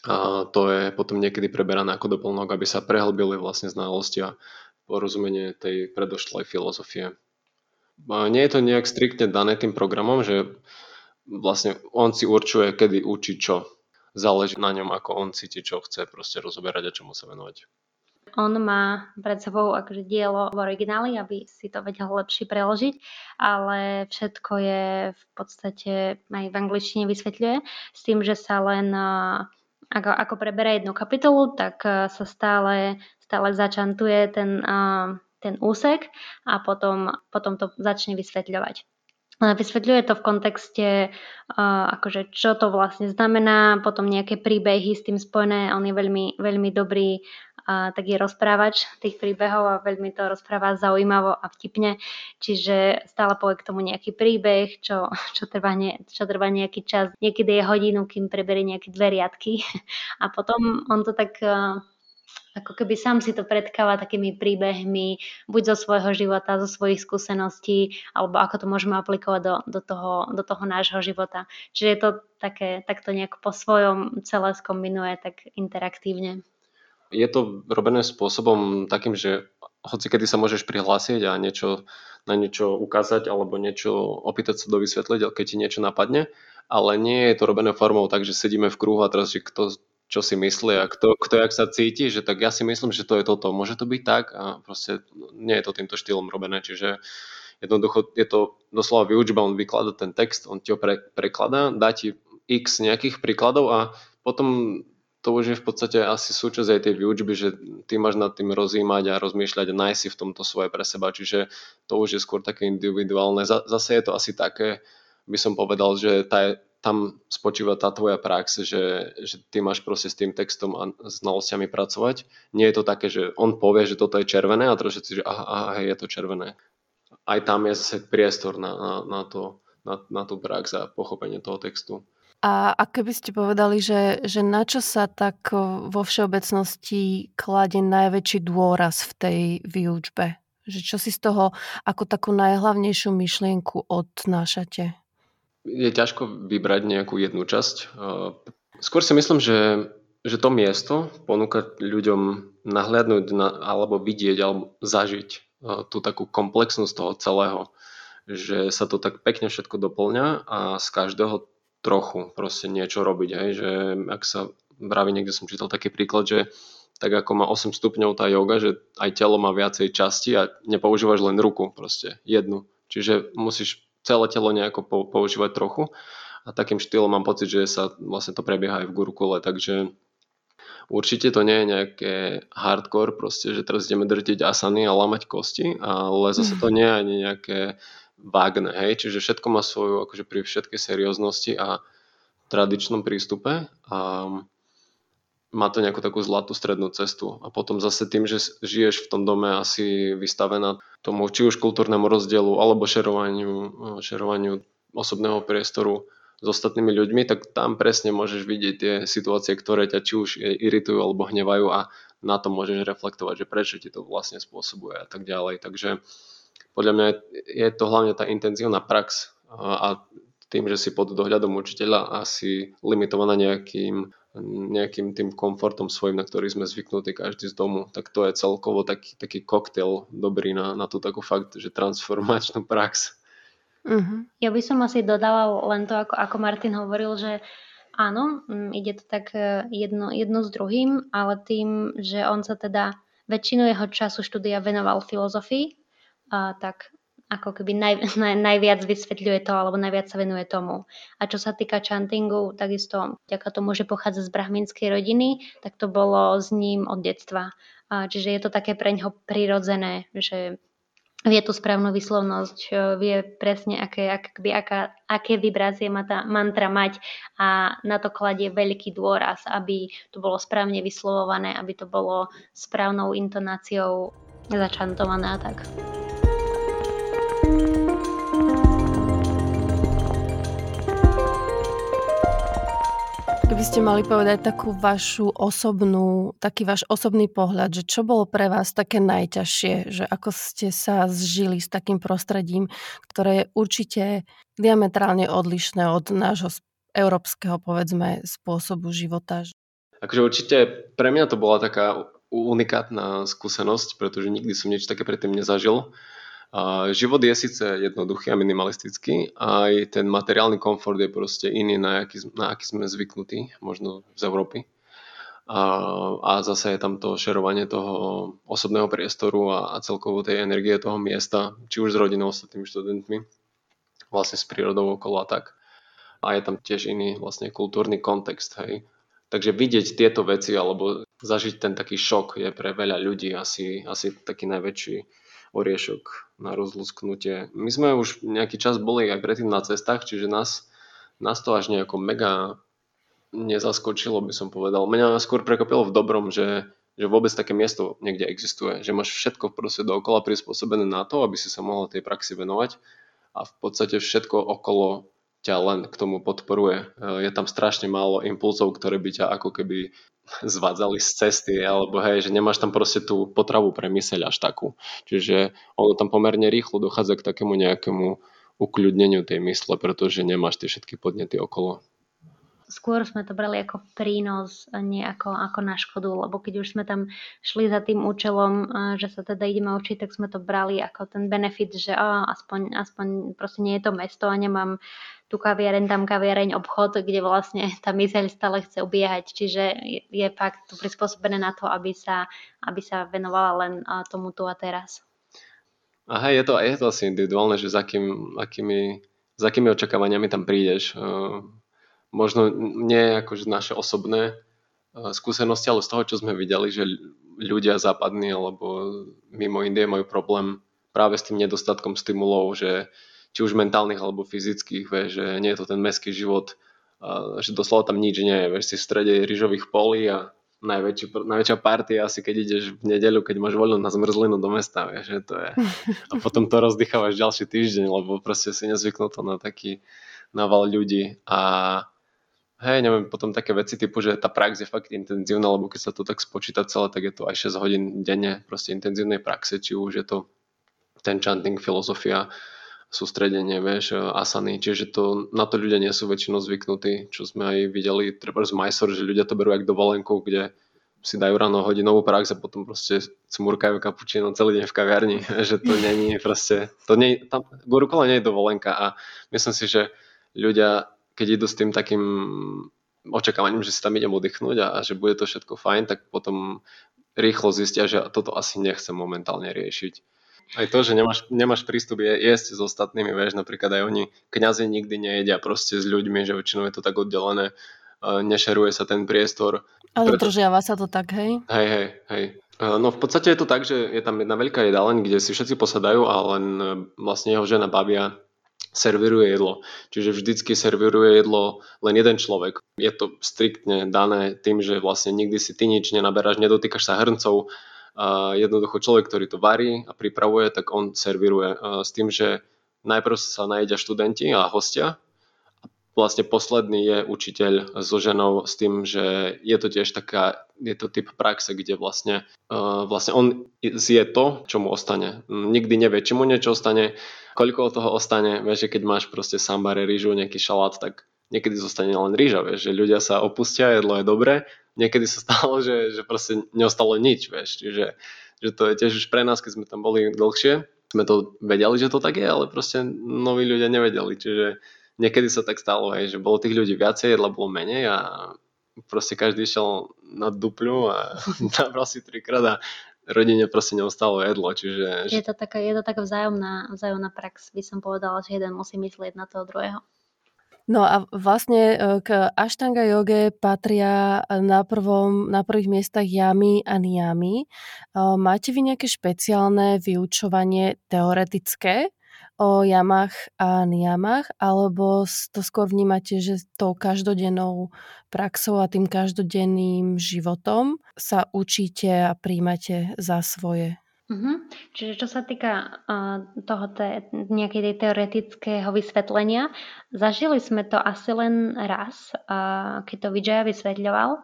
a to je potom niekedy preberané ako doplnok, aby sa prehlbili vlastne znalosti a porozumenie tej predošlej filozofie. A nie je to nejak striktne dané tým programom, že vlastne on si určuje, kedy učí čo. Záleží na ňom, ako on cíti, čo chce proste rozoberať a čomu sa venovať. On má pred sebou akože dielo v origináli, aby si to vedel lepšie preložiť, ale všetko je v podstate aj v angličtine vysvetľuje s tým, že sa len ako, ako preberá jednu kapitolu, tak eh, sa stále, stále začantuje ten, eh, ten úsek a potom, potom to začne vysvetľovať. Vysvetľuje to v kontexte, akože čo to vlastne znamená, potom nejaké príbehy s tým spojené. On je veľmi, veľmi dobrý uh, taký rozprávač tých príbehov a veľmi to rozpráva zaujímavo a vtipne. Čiže stále povie k tomu nejaký príbeh, čo, čo, trvá, ne, čo trvá nejaký čas. Niekedy je hodinu, kým preberie nejaké dve riadky a potom on to tak uh, ako keby sám si to predkáva takými príbehmi, buď zo svojho života, zo svojich skúseností, alebo ako to môžeme aplikovať do, do, toho, do toho nášho života. Čiže je to také, takto nejak po svojom celé skombinuje tak interaktívne. Je to robené spôsobom takým, že hoci kedy sa môžeš prihlásiť a niečo, na niečo ukázať alebo niečo opýtať sa dovysvetliť, keď ti niečo napadne, ale nie je to robené formou tak, že sedíme v kruhu a teraz, že kto čo si myslí a kto, kto jak sa cíti, že tak ja si myslím, že to je toto. Môže to byť tak a proste nie je to týmto štýlom robené, čiže jednoducho je to doslova vyučba, on vyklada ten text, on ti ho pre, prekladá, dá ti x nejakých príkladov a potom to už je v podstate asi súčasť aj tej výučby, že ty máš nad tým rozímať a rozmýšľať a nájsť si v tomto svoje pre seba, čiže to už je skôr také individuálne. Zase je to asi také, by som povedal, že tá, tam spočíva tá tvoja prax, že, že ty máš proste s tým textom a znalosťami pracovať. Nie je to také, že on povie, že toto je červené a trošku že aha, aha, je to červené. Aj tam je zase priestor na, na, na, to, na, na tú prax a pochopenie toho textu. A ako by ste povedali, že, že na čo sa tak vo všeobecnosti kladie najväčší dôraz v tej výučbe? Že čo si z toho ako takú najhlavnejšiu myšlienku odnášate? je ťažko vybrať nejakú jednu časť. Skôr si myslím, že, že to miesto ponúka ľuďom nahliadnúť na, alebo vidieť alebo zažiť tú takú komplexnosť toho celého. Že sa to tak pekne všetko doplňa a z každého trochu proste niečo robiť. Hej? Že ak sa vraví, niekde som čítal taký príklad, že tak ako má 8 stupňov tá yoga, že aj telo má viacej časti a nepoužívaš len ruku proste, jednu. Čiže musíš celé telo nejako používať trochu a takým štýlom mám pocit, že sa vlastne to prebieha aj v gurukule, takže určite to nie je nejaké hardcore, proste, že teraz ideme drtiť asany a lamať kosti, ale zase to nie je ani nejaké vágne, hej, čiže všetko má svoju, akože pri všetkej serióznosti a tradičnom prístupe a má to nejakú takú zlatú strednú cestu. A potom zase tým, že žiješ v tom dome asi vystavená tomu či už kultúrnemu rozdielu alebo šerovaniu, šerovaniu osobného priestoru s ostatnými ľuďmi, tak tam presne môžeš vidieť tie situácie, ktoré ťa či už iritujú alebo hnevajú a na to môžeš reflektovať, že prečo ti to vlastne spôsobuje a tak ďalej. Takže podľa mňa je to hlavne tá intenzívna prax a tým, že si pod dohľadom učiteľa asi limitovaná nejakým, nejakým tým komfortom svojim, na ktorý sme zvyknutí každý z domu, tak to je celkovo taký, taký koktail dobrý na, na tú takú fakt, že transformačnú prax. Uh-huh. Ja by som asi dodala len to, ako, ako Martin hovoril, že áno, mm, ide to tak e, jedno, jedno s druhým, ale tým, že on sa teda väčšinu jeho času štúdia venoval filozofii, a tak ako keby naj, naj, najviac vysvetľuje to alebo najviac sa venuje tomu. A čo sa týka chantingu, takisto ďaká tomu, že pochádza z brahminskej rodiny, tak to bolo s ním od detstva. A čiže je to také pre ňoho prirodzené, že vie tú správnu vyslovnosť, vie presne, aké, akby, aká, aké vibrácie má tá mantra mať a na to kladie veľký dôraz, aby to bolo správne vyslovované, aby to bolo správnou intonáciou začantované a tak. Keby ste mali povedať takú vašu osobnú, taký váš osobný pohľad, že čo bolo pre vás také najťažšie, že ako ste sa zžili s takým prostredím, ktoré je určite diametrálne odlišné od nášho európskeho, povedzme, spôsobu života. Akože určite pre mňa to bola taká unikátna skúsenosť, pretože nikdy som niečo také predtým nezažil. Život je síce jednoduchý a minimalistický, aj ten materiálny komfort je proste iný, na aký, na aký sme zvyknutí, možno z Európy. A, a zase je tam to šerovanie toho osobného priestoru a, a celkovo tej energie toho miesta, či už s rodinou, s tými študentmi, vlastne s prírodou okolo a tak. A je tam tiež iný vlastne kultúrny kontext, hej. Takže vidieť tieto veci alebo zažiť ten taký šok je pre veľa ľudí asi, asi taký najväčší oriešok na rozlusknutie. My sme už nejaký čas boli aj predtým na cestách, čiže nás, nás to až nejako mega nezaskočilo, by som povedal. Mňa skôr prekopilo v dobrom, že, že vôbec také miesto niekde existuje. Že máš všetko proste dookola prispôsobené na to, aby si sa mohol tej praxi venovať a v podstate všetko okolo ťa len k tomu podporuje. Je tam strašne málo impulzov, ktoré by ťa ako keby zvádzali z cesty, alebo hej, že nemáš tam proste tú potravu pre myseľ až takú. Čiže ono tam pomerne rýchlo dochádza k takému nejakému ukľudneniu tej mysle, pretože nemáš tie všetky podnety okolo. Skôr sme to brali ako prínos, nie ako, ako na škodu, lebo keď už sme tam šli za tým účelom, že sa teda ideme učiť, tak sme to brali ako ten benefit, že á, aspoň, aspoň proste nie je to mesto a nemám tu kaviareň, tam kaviareň, obchod, kde vlastne tá myseľ stále chce ubiehať. Čiže je, fakt prispôsobené na to, aby sa, aby sa venovala len tomu tu a teraz. A hej, je to, je to asi individuálne, že s, akým, akými, s akými očakávaniami tam prídeš. Možno nie akože naše osobné skúsenosti, ale z toho, čo sme videli, že ľudia západní alebo mimo Indie majú problém práve s tým nedostatkom stimulov, že či už mentálnych alebo fyzických, vieš, že nie je to ten meský život, že doslova tam nič nie je, vieš, si v strede rýžových polí a najväčší, najväčšia partia asi keď ideš v nedeľu, keď máš voľno na zmrzlinu do mesta, vieš, že to je. A potom to rozdýchávaš ďalší týždeň, lebo proste si nezvyknú to na taký naval ľudí a hej, neviem, potom také veci typu, že tá prax je fakt intenzívna, lebo keď sa to tak spočíta celé, tak je to aj 6 hodín denne proste intenzívnej praxe, či už je to ten chanting, filozofia, sústredenie, vieš, asany, čiže to, na to ľudia nie sú väčšinou zvyknutí, čo sme aj videli, treba z Mysore, že ľudia to berú jak dovolenku, kde si dajú ráno hodinovú prax a potom proste cmurkajú kapučino celý deň v kaviarni, že to není proste, to nie, tam nie je dovolenka a myslím si, že ľudia, keď idú s tým takým očakávaním, že si tam idem oddychnúť a, a že bude to všetko fajn, tak potom rýchlo zistia, že toto asi nechcem momentálne riešiť. Aj to, že nemáš, nemáš prístup je, jesť s ostatnými, vieš, napríklad aj oni, kňazi nikdy nejedia proste s ľuďmi, že väčšinou je to tak oddelené, nešeruje sa ten priestor. Ale Preto... držiava sa to tak, hej? Hej, hej, hej. No v podstate je to tak, že je tam jedna veľká jedáleň, kde si všetci posadajú a len e, vlastne jeho žena Babia serviruje jedlo. Čiže vždycky serviruje jedlo len jeden človek. Je to striktne dané tým, že vlastne nikdy si ty nič nenaberáš, nedotýkaš sa hrncov, a jednoducho človek, ktorý to varí a pripravuje, tak on serviruje s tým, že najprv sa najedia študenti a hostia vlastne posledný je učiteľ so ženou s tým, že je to tiež taká, je to typ praxe, kde vlastne, uh, vlastne on zje to, čo mu ostane. Nikdy nevie, či mu niečo ostane, koľko toho ostane. Vieš, že keď máš proste sambare, rýžu, nejaký šalát, tak niekedy zostane len rýža, vieš, že ľudia sa opustia, jedlo je dobré, niekedy sa stalo, že, že proste neostalo nič, vieš, čiže že to je tiež už pre nás, keď sme tam boli dlhšie, sme to vedeli, že to tak je, ale proste noví ľudia nevedeli, čiže niekedy sa tak stalo, hej, že bolo tých ľudí viacej, jedla bolo menej a proste každý išiel na dupľu a nabral si trikrát a rodine proste neostalo jedlo, čiže... Je to taká, je to taká vzájomná, vzájomná prax, by som povedala, že jeden musí myslieť na toho druhého. No a vlastne e, k Ashtanga joge patria na, prvom, na prvých miestach jamy a niyamy. E, máte vy nejaké špeciálne vyučovanie teoretické o jamách a niyamách, alebo to skôr vnímate, že tou každodennou praxou a tým každodenným životom sa učíte a príjmate za svoje? Uh-huh. Čiže čo sa týka uh, toho te, nejakej tej teoretického vysvetlenia, zažili sme to asi len raz, uh, keď to Vijaya vysvetľoval.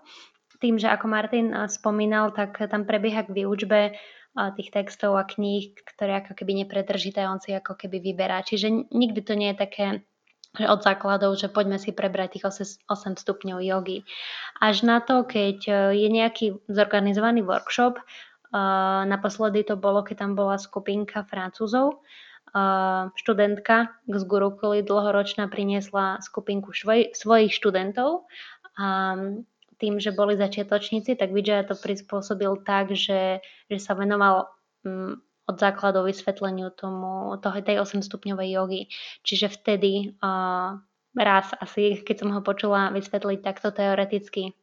Tým, že ako Martin uh, spomínal, tak tam prebieha k výučbe uh, tých textov a kníh, ktoré ako keby nepretržité, on si ako keby vyberá. Čiže nikdy to nie je také že od základov, že poďme si prebrať tých 8 stupňov jogy. Až na to, keď je nejaký zorganizovaný workshop, Uh, naposledy to bolo, keď tam bola skupinka Francúzov. Uh, študentka z Gurukuly dlhoročná priniesla skupinku švoj, svojich študentov. Tým, že boli začiatočníci, tak Vijaya to prispôsobil tak, že, že sa venoval um, od základov vysvetleniu tomu, toho, tej 8-stupňovej jogy. Čiže vtedy uh, raz asi, keď som ho počula vysvetliť takto teoreticky,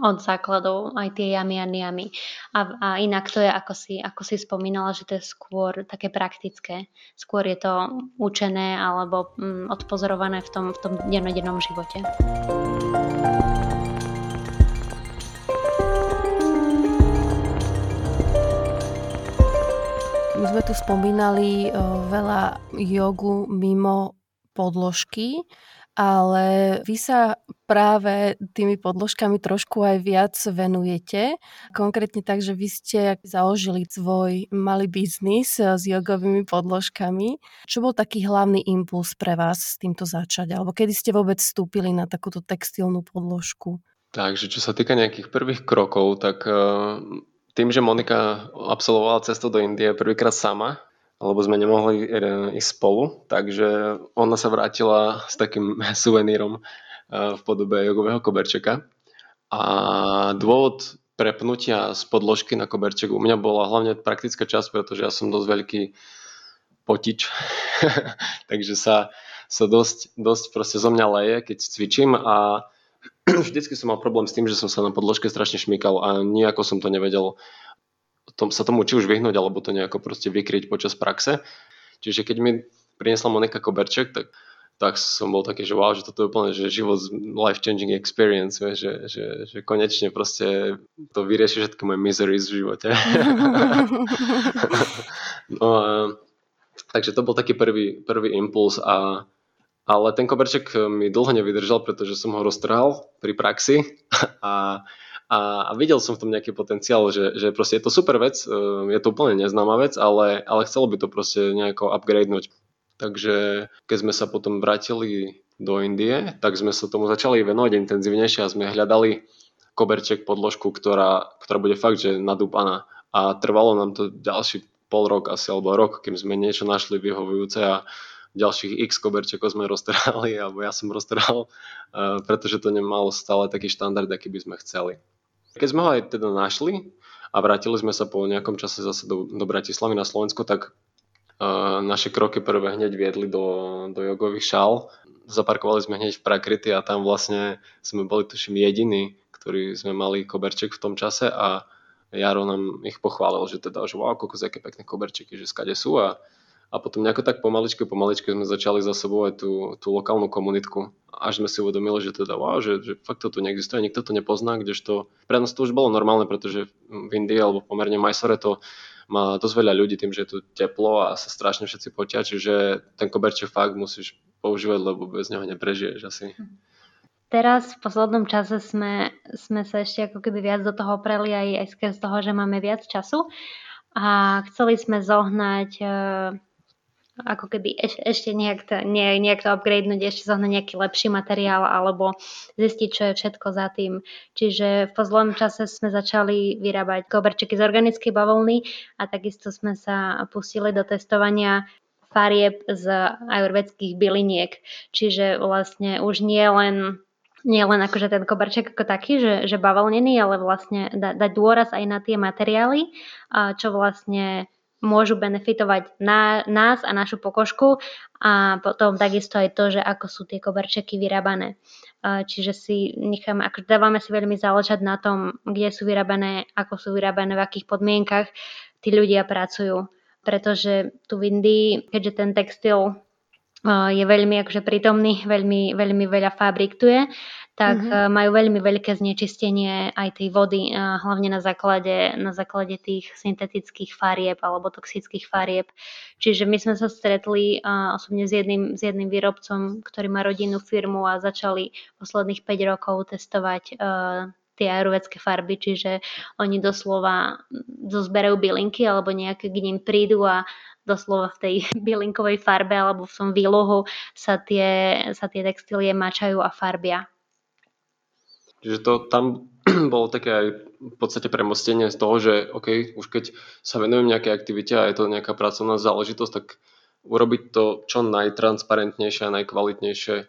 od základov aj tie jamy a niamy. A, a inak to je, ako si, ako si spomínala, že to je skôr také praktické. Skôr je to učené alebo mm, odpozorované v tom, v tom dennodennom živote. My sme tu spomínali o, veľa jogu mimo podložky ale vy sa práve tými podložkami trošku aj viac venujete. Konkrétne tak, že vy ste založili svoj malý biznis s jogovými podložkami. Čo bol taký hlavný impuls pre vás s týmto začať? Alebo kedy ste vôbec vstúpili na takúto textilnú podložku? Takže čo sa týka nejakých prvých krokov, tak eh, tým, že Monika absolvovala cestu do Indie prvýkrát sama, lebo sme nemohli e, ísť spolu, takže ona sa vrátila s takým suvenírom e, v podobe jogového koberčeka. A dôvod prepnutia z podložky na koberček u mňa bola hlavne praktická časť, pretože ja som dosť veľký potič, takže sa, sa dosť, dosť proste zo mňa leje, keď cvičím a vždycky som mal problém s tým, že som sa na podložke strašne šmykal a nejako som to nevedel tom, sa tomu či už vyhnúť, alebo to nejako proste vykryť počas praxe. Čiže keď mi priniesla Monika Koberček, tak, tak som bol taký, že wow, že toto je úplne že život life-changing experience, že, že, že konečne proste to vyrieši všetky moje miseries v živote. no a, takže to bol taký prvý, prvý impuls a ale ten koberček mi dlho nevydržal, pretože som ho roztrhal pri praxi a a, a videl som v tom nejaký potenciál, že, že proste je to super vec, e, je to úplne neznáma vec, ale, ale chcelo by to proste nejako upgradenúť. Takže keď sme sa potom vrátili do Indie, tak sme sa tomu začali venovať intenzívnejšie a sme hľadali koberček podložku, ktorá, ktorá bude fakt, že nadúpaná. A trvalo nám to ďalší pol rok asi, alebo rok, kým sme niečo našli vyhovujúce a ďalších x koberčekov sme roztrhali, alebo ja som roztrhal, uh, pretože to nemalo stále taký štandard, aký by sme chceli. Keď sme ho aj teda našli a vrátili sme sa po nejakom čase zase do, do Bratislavy na Slovensko, tak uh, naše kroky prvé hneď viedli do, do jogových šál. Zaparkovali sme hneď v Prakrity a tam vlastne sme boli tuším jediní, ktorí sme mali koberček v tom čase a Jaro nám ich pochválil, že teda, že wow, koľko aké pekné koberčeky, že skade sú a a potom nejako tak pomaličke, pomaličke sme začali za sebou aj tú, tú lokálnu komunitku. Až sme si uvedomili, že teda wow, že, že fakt to tu neexistuje, nikto to nepozná, kdežto pre nás to už bolo normálne, pretože v Indii alebo pomerne Majsore to má dosť veľa ľudí tým, že je tu teplo a sa strašne všetci potia, čiže ten koberček fakt musíš používať, lebo bez neho neprežiješ asi. Teraz v poslednom čase sme, sme sa ešte ako keby viac do toho preli aj, aj z toho, že máme viac času a chceli sme zohnať ako keby eš, ešte nejak to, nie, nejak to upgradenúť, ešte zohnať nejaký lepší materiál alebo zistiť, čo je všetko za tým. Čiže v pozlom čase sme začali vyrábať koberčeky z organickej bavlny a takisto sme sa pustili do testovania farieb z ajurvedských byliniek. Čiže vlastne už nie len nie len akože ten koberček ako taký, že, že bavlnený, ale vlastne da, dať dôraz aj na tie materiály, čo vlastne môžu benefitovať na, nás a našu pokožku a potom takisto aj to, že ako sú tie koberčeky vyrábané. Čiže si necháme, ako dávame si veľmi záležať na tom, kde sú vyrábané, ako sú vyrábané, v akých podmienkach tí ľudia pracujú. Pretože tu v Indii, keďže ten textil je veľmi akože prítomný, veľmi, veľmi veľa fabrik tu je, tak mm-hmm. majú veľmi veľké znečistenie aj tej vody, hlavne na základe, na základe tých syntetických farieb alebo toxických farieb. Čiže my sme sa stretli osobne s jedným, s jedným výrobcom, ktorý má rodinnú firmu a začali posledných 5 rokov testovať tie ajurvedské farby, čiže oni doslova zozberajú bylinky alebo nejaké k ním prídu a doslova v tej bylinkovej farbe alebo v tom výlohu sa tie, sa tie textílie mačajú a farbia. Čiže to tam bolo také aj v podstate premostenie z toho, že OK, už keď sa venujem nejakej aktivite a je to nejaká pracovná záležitosť, tak urobiť to čo najtransparentnejšie a najkvalitnejšie e,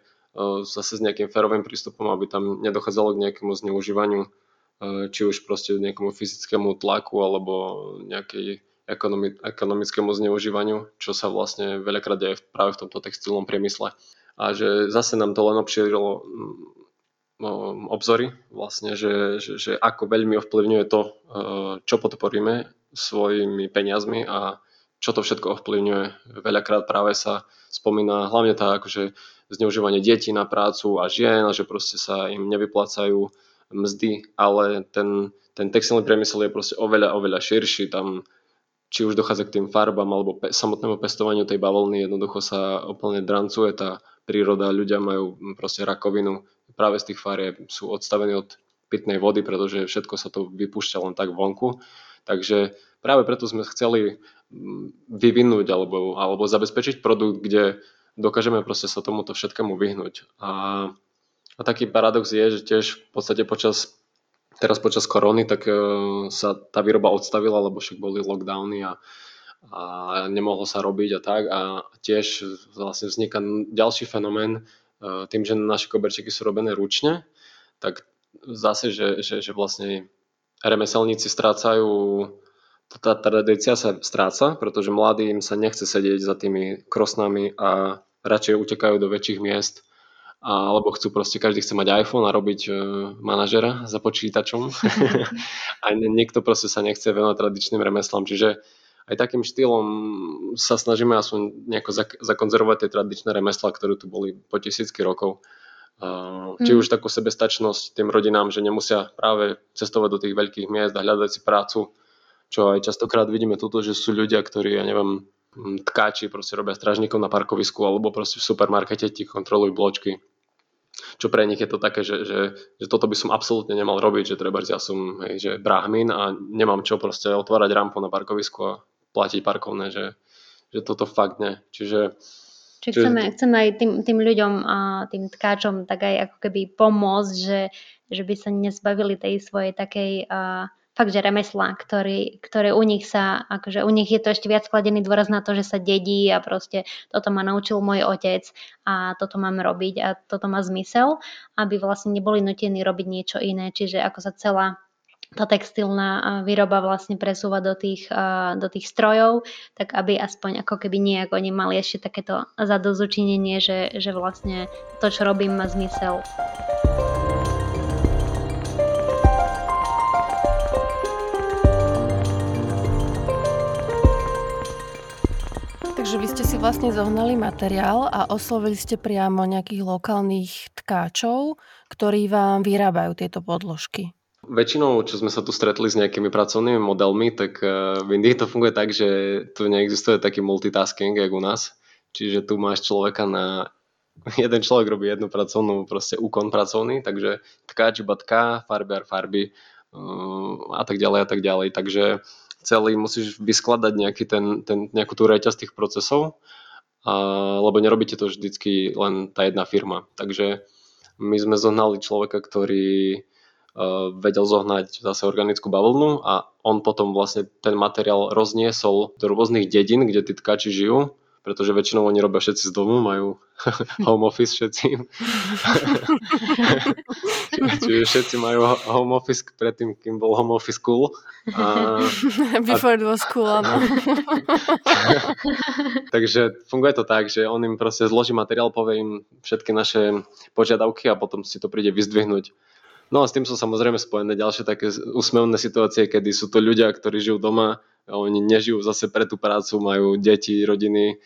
zase s nejakým férovým prístupom, aby tam nedochádzalo k nejakému zneužívaniu, e, či už proste nejakému fyzickému tlaku alebo nejakej ekonomi- ekonomickému zneužívaniu, čo sa vlastne veľakrát deje práve v tomto textilnom priemysle. A že zase nám to len obšírilo obzory, vlastne, že, že, že ako veľmi ovplyvňuje to, čo podporíme svojimi peniazmi a čo to všetko ovplyvňuje. Veľakrát práve sa spomína hlavne tá akože zneužívanie detí na prácu a žien a že proste sa im nevyplácajú mzdy, ale ten, ten textilný priemysel je proste oveľa, oveľa širší. Tam či už dochádza k tým farbám alebo pe- samotnému pestovaniu tej bavlny, jednoducho sa úplne drancuje tá príroda, ľudia majú proste rakovinu práve z tých farieb sú odstavení od pitnej vody, pretože všetko sa to vypúšťa len tak vonku. Takže práve preto sme chceli mm, vyvinúť alebo, alebo zabezpečiť produkt, kde dokážeme proste sa tomuto všetkému vyhnúť. A, a taký paradox je, že tiež v podstate počas teraz počas korony, tak e, sa tá výroba odstavila, lebo však boli lockdowny a, a nemohlo sa robiť a tak. A tiež vlastne vzniká ďalší fenomén, E, tým, že naše koberčeky sú robené ručne, tak zase, že, že, že vlastne remeselníci strácajú, tá tradícia sa stráca, pretože mladým sa nechce sedieť za tými krosnami a radšej utekajú do väčších miest alebo chcú proste, každý chce mať iPhone a robiť uh, manažera za počítačom a niekto proste sa nechce venovať tradičným remeslám, čiže aj takým štýlom sa snažíme aspoň nejako zakonzervovať tie tradičné remeslá, ktoré tu boli po tisícky rokov. Či mm. už takú sebestačnosť tým rodinám, že nemusia práve cestovať do tých veľkých miest a hľadať si prácu, čo aj častokrát vidíme tuto, že sú ľudia, ktorí, ja neviem, tkáči proste robia stražníkov na parkovisku alebo proste v supermarkete ti kontrolujú bločky. Čo pre nich je to také, že, že, že toto by som absolútne nemal robiť, že treba, ja som hej, že brahmin a nemám čo proste otvárať rampu na parkovisku a platiť parkovné, že, že toto fakt nie. Čiže Čiže chceme, chceme aj tým, tým ľuďom a tým tkáčom tak aj ako keby pomôcť, že, že by sa nezbavili tej svojej takej a, fakt, že remesla, ktorý, ktoré u nich sa, akože u nich je to ešte viac kladený dôraz na to, že sa dedí a proste toto ma naučil môj otec a toto mám robiť a toto má zmysel, aby vlastne neboli nutení robiť niečo iné, čiže ako sa celá tá textilná výroba vlastne presúva do tých, do tých strojov, tak aby aspoň ako keby nejak oni mali ešte takéto zadozučinenie, že, že vlastne to, čo robím, má zmysel. Takže vy ste si vlastne zohnali materiál a oslovili ste priamo nejakých lokálnych tkáčov, ktorí vám vyrábajú tieto podložky. Väčšinou, čo sme sa tu stretli s nejakými pracovnými modelmi, tak eh, v Indii to funguje tak, že tu neexistuje taký multitasking, ako u nás. Čiže tu máš človeka na... Jeden človek robí jednu pracovnú, proste úkon pracovný, takže tkáč iba tká, farbiar farby eh, a tak ďalej a tak ďalej. Takže celý musíš vyskladať nejaký ten, ten, nejakú tú reťaz tých procesov, a, lebo nerobíte to vždycky len tá jedna firma. Takže my sme zohnali človeka, ktorý uh, vedel zohnať zase organickú bavlnu a on potom vlastne ten materiál rozniesol do rôznych dedín, kde tí tkači žijú pretože väčšinou oni robia všetci z domu, majú home office všetci. Čiže všetci majú home office predtým, kým bol home office cool. A, Before a... it was cool, áno. Takže funguje to tak, že on im proste zloží materiál, povie im všetky naše požiadavky a potom si to príde vyzdvihnúť. No a s tým sú samozrejme spojené ďalšie také úsmevné situácie, kedy sú to ľudia, ktorí žijú doma oni nežijú zase pre tú prácu, majú deti, rodiny,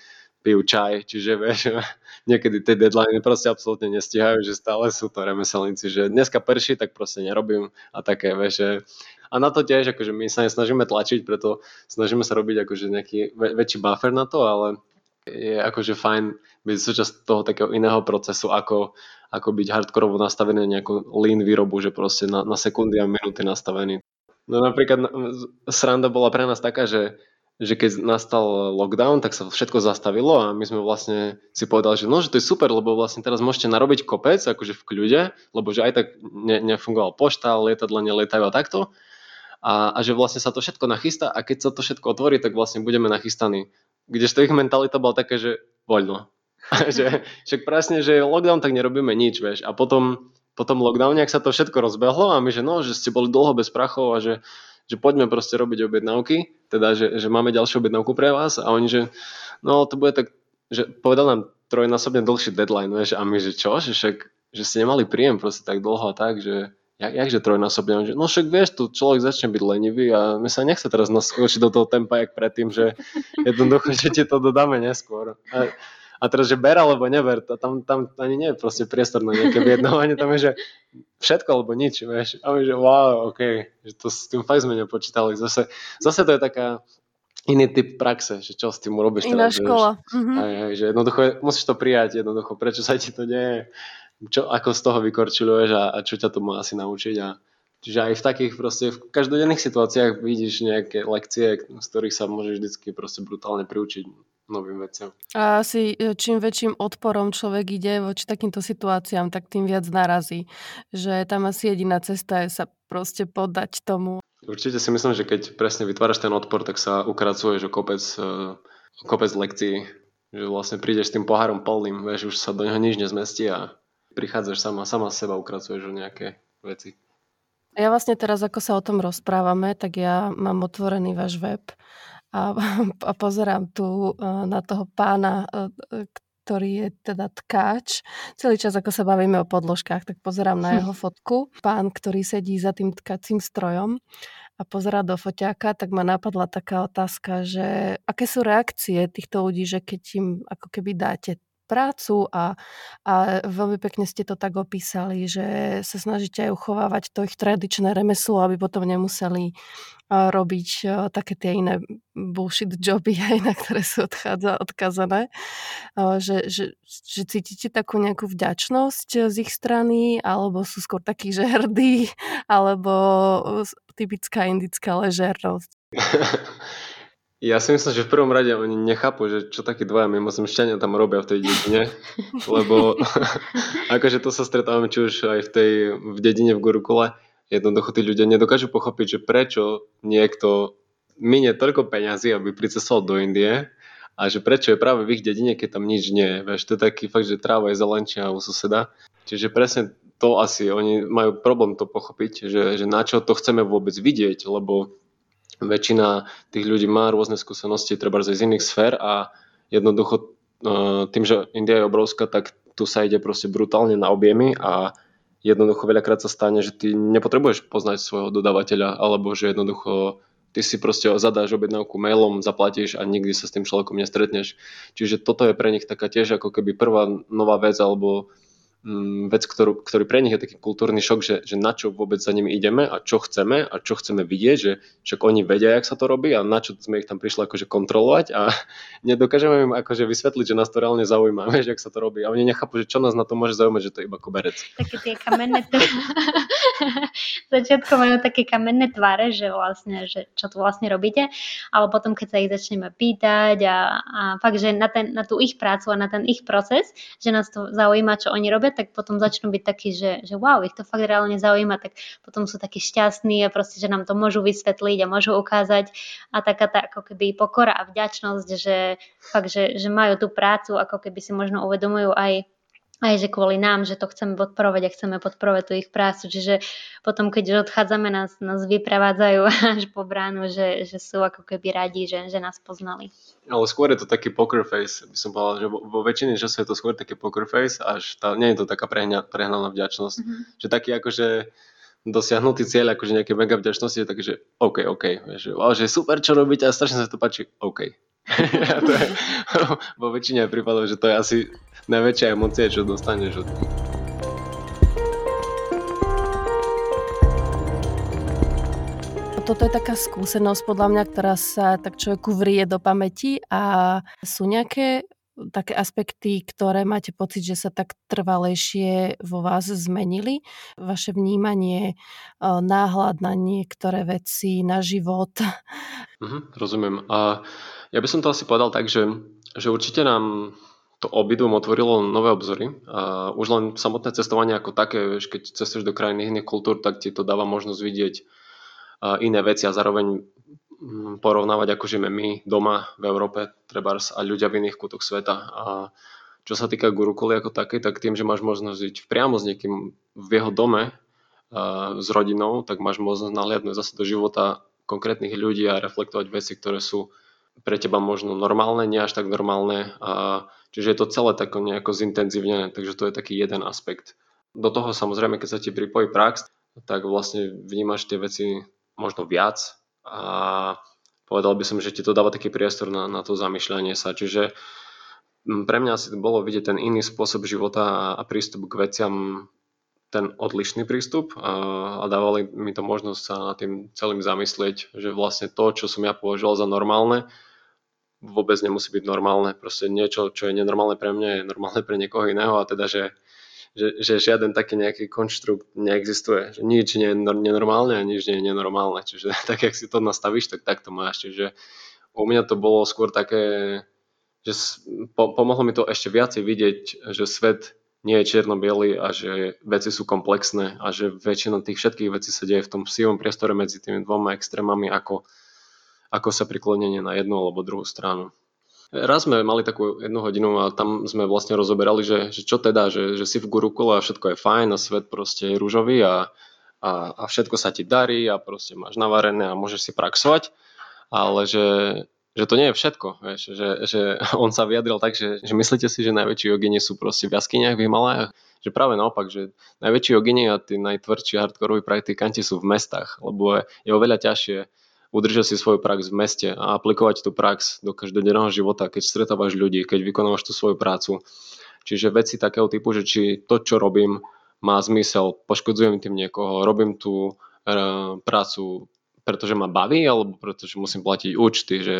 pijú čaj, čiže vieš, niekedy tie deadliny proste absolútne nestihajú, že stále sú to remeselníci, že dneska prší, tak proste nerobím a také, vieš, že a na to tiež, akože my sa nesnažíme tlačiť, preto snažíme sa robiť akože nejaký väčší buffer na to, ale je akože fajn byť súčasť toho takého iného procesu, ako, ako byť hardkorovo nastavený na nejakú lean výrobu, že proste na, na sekundy a minúty nastavený. No napríklad sranda bola pre nás taká, že, že keď nastal lockdown, tak sa všetko zastavilo a my sme vlastne si povedali, že no, že to je super, lebo vlastne teraz môžete narobiť kopec, akože v kľude, lebo že aj tak ne, nefungoval pošta, lietadla nelietajú a takto. A, a že vlastne sa to všetko nachystá a keď sa to všetko otvorí, tak vlastne budeme nachystaní. Kdežto ich mentalita bola také, že voľno. že, však presne, že lockdown, tak nerobíme nič, vieš. A potom po tom lockdowne, ak sa to všetko rozbehlo a my, že no, že ste boli dlho bez prachov a že, že poďme proste robiť objednávky, teda, že, že máme ďalšiu objednávku pre vás a oni, že no, to bude tak, že povedal nám trojnásobne dlhší deadline, vieš, a my, že čo, že však, že ste nemali príjem proste tak dlho a tak, že jak, jakže trojnásobne, no však vieš, tu človek začne byť lenivý a my sa nechce teraz naskočiť do toho tempa, jak predtým, že jednoducho, že ti to dodáme neskôr. A, a teraz, že ber alebo neber, to, tam, tam ani nie je proste priestor na nejaké vyjednávanie, tam je, že všetko alebo nič, vieš. A my, že wow, ok, že to s tým fakt sme nepočítali. Zase, zase to je taká iný typ praxe, že čo s tým urobíš Iná teraz, škola. Mm-hmm. Aj, aj, že jednoducho musíš to prijať, jednoducho, prečo sa ti to deje, čo, ako z toho vykorčiluješ a, a čo ťa to má asi naučiť a Čiže aj v takých proste, v každodenných situáciách vidíš nejaké lekcie, z ktorých sa môžeš vždy proste brutálne priučiť novým veciam. A asi e, čím väčším odporom človek ide voči takýmto situáciám, tak tým viac narazí. Že tam asi jediná cesta je sa proste poddať tomu. Určite si myslím, že keď presne vytváraš ten odpor, tak sa ukracuješ o kopec, e, o kopec lekcií. Že vlastne prídeš s tým pohárom plným, vieš, už sa do neho nič nezmestí a prichádzaš sama, sama seba ukracuješ o nejaké veci. Ja vlastne teraz, ako sa o tom rozprávame, tak ja mám otvorený váš web a, a pozerám tu e, na toho pána, e, ktorý je teda tkáč. Celý čas, ako sa bavíme o podložkách, tak pozerám na jeho fotku. Pán, ktorý sedí za tým tkacím strojom a pozerá do foťáka, tak ma napadla taká otázka, že aké sú reakcie týchto ľudí, že keď im ako keby dáte prácu a, a veľmi pekne ste to tak opísali, že sa snažíte aj uchovávať to ich tradičné remeslo, aby potom nemuseli robiť také tie iné bullshit joby, aj na ktoré sú odchádza, odkazané. Že, že, že cítite takú nejakú vďačnosť z ich strany, alebo sú skôr takí, že hrdí, alebo typická indická ležernosť. Ja si myslím, že v prvom rade oni nechápu, že čo takí dvaja mimozemšťania tam robia v tej dedine, lebo akože to sa stretávame či už aj v tej v dedine v Gurukule, jednoducho tí ľudia nedokážu pochopiť, že prečo niekto minie toľko peňazí, aby pricesoval do Indie a že prečo je práve v ich dedine, keď tam nič nie je. Vieš, to je taký fakt, že tráva je zelenčia u suseda. Čiže presne to asi, oni majú problém to pochopiť, že, že na čo to chceme vôbec vidieť, lebo väčšina tých ľudí má rôzne skúsenosti, treba z iných sfér a jednoducho e, tým, že India je obrovská, tak tu sa ide proste brutálne na objemy a jednoducho veľakrát sa stane, že ty nepotrebuješ poznať svojho dodávateľa alebo že jednoducho ty si proste zadáš objednávku mailom, zaplatíš a nikdy sa s tým človekom nestretneš. Čiže toto je pre nich taká tiež ako keby prvá nová vec alebo vec, ktorú, ktorý pre nich je taký kultúrny šok, že, že na čo vôbec za nimi ideme a čo chceme a čo chceme vidieť, že však oni vedia, jak sa to robí a na čo sme ich tam prišli akože kontrolovať a nedokážeme im akože vysvetliť, že nás to reálne zaujíma, vieš, jak sa to robí a oni nechápu, že čo nás na to môže zaujímať, že to je iba koberec. Také tie kamenné začiatko majú také kamenné tváre, že vlastne, že čo tu vlastne robíte, ale potom, keď sa ich začneme pýtať a, a fakt, že na, ten, na tú ich prácu a na ten ich proces, že nás to zaujíma, čo oni robia, sebe, tak potom začnú byť takí, že, že wow, ich to fakt reálne zaujíma, tak potom sú takí šťastní a proste, že nám to môžu vysvetliť a môžu ukázať. A taká tá ako keby pokora a vďačnosť, že fakt, že, že majú tú prácu, ako keby si možno uvedomujú aj aj že kvôli nám, že to chceme podporovať a chceme podporovať tú ich prácu. Čiže potom, keď odchádzame, nás, nás vyprevádzajú až po bránu, že, že sú ako keby radi, že, že nás poznali. Ale skôr je to taký poker face, by som povedal, že vo, vo väčšine času je to skôr taký poker face, až tá, nie je to taká prehňa, prehnaná vďačnosť. Mm-hmm. Že taký akože dosiahnutý cieľ, akože nejaké mega vďačnosti, takže OK, OK, že, wow, že super, čo robíte a strašne sa to páči, OK. to je, vo väčšine prípadov, že to je asi najväčšia emocia, čo dostaneš od toto je taká skúsenosť podľa mňa, ktorá sa tak človeku vrie do pamäti a sú nejaké také aspekty, ktoré máte pocit, že sa tak trvalejšie vo vás zmenili? Vaše vnímanie, náhľad na niektoré veci, na život? Mhm, rozumiem. A ja by som to asi povedal tak, že, že určite nám to obidvom otvorilo nové obzory. A už len samotné cestovanie ako také, vieš, keď cestuješ do krajiny iných kultúr, tak ti to dáva možnosť vidieť iné veci a zároveň mm, porovnávať, ako žijeme my doma v Európe, trebárs a ľudia v iných kútoch sveta. A čo sa týka Gurukuly ako také, tak tým, že máš možnosť žiť priamo s niekým v jeho dome, s rodinou, tak máš možnosť naliadnúť zase do života konkrétnych ľudí a reflektovať veci, ktoré sú pre teba možno normálne, nie až tak normálne. A Čiže je to celé tak nejako zintenzívnené, takže to je taký jeden aspekt. Do toho samozrejme, keď sa ti pripojí prax, tak vlastne vnímaš tie veci možno viac a povedal by som, že ti to dáva taký priestor na, na to zamýšľanie sa. Čiže pre mňa asi bolo vidieť ten iný spôsob života a, prístup k veciam ten odlišný prístup a dávali mi to možnosť sa nad tým celým zamyslieť, že vlastne to, čo som ja považoval za normálne, vôbec nemusí byť normálne. Proste niečo, čo je nenormálne pre mňa, je normálne pre niekoho iného a teda, že, že, že žiaden taký nejaký konštrukt neexistuje. Že nič nie je nenormálne a nič nie je nenormálne. Čiže tak, jak si to nastavíš, tak tak to máš. Čiže u mňa to bolo skôr také, že po, pomohlo mi to ešte viacej vidieť, že svet nie je čierno a že veci sú komplexné a že väčšina tých všetkých vecí sa deje v tom sivom priestore medzi tými dvoma extrémami ako ako sa priklonenie na jednu alebo druhú stranu. Raz sme mali takú jednu hodinu a tam sme vlastne rozoberali, že, že čo teda, že, že si v Gurukule a všetko je fajn a svet proste je rúžový a, a, a všetko sa ti darí a proste máš navarené a môžeš si praxovať, ale že, že to nie je všetko. Vieš, že, že on sa vyjadril tak, že, že myslíte si, že najväčší jogini sú proste v jaskyniach v Himalajách? Že práve naopak, že najväčší jogini a tí najtvrdší hardkoroví praktikanti sú v mestách, lebo je, je oveľa ťažšie udržať si svoju prax v meste a aplikovať tú prax do každodenného života, keď stretávaš ľudí, keď vykonávaš tú svoju prácu. Čiže veci takého typu, že či to, čo robím, má zmysel, poškodzujem tým niekoho, robím tú e, prácu, pretože ma baví, alebo pretože musím platiť účty, že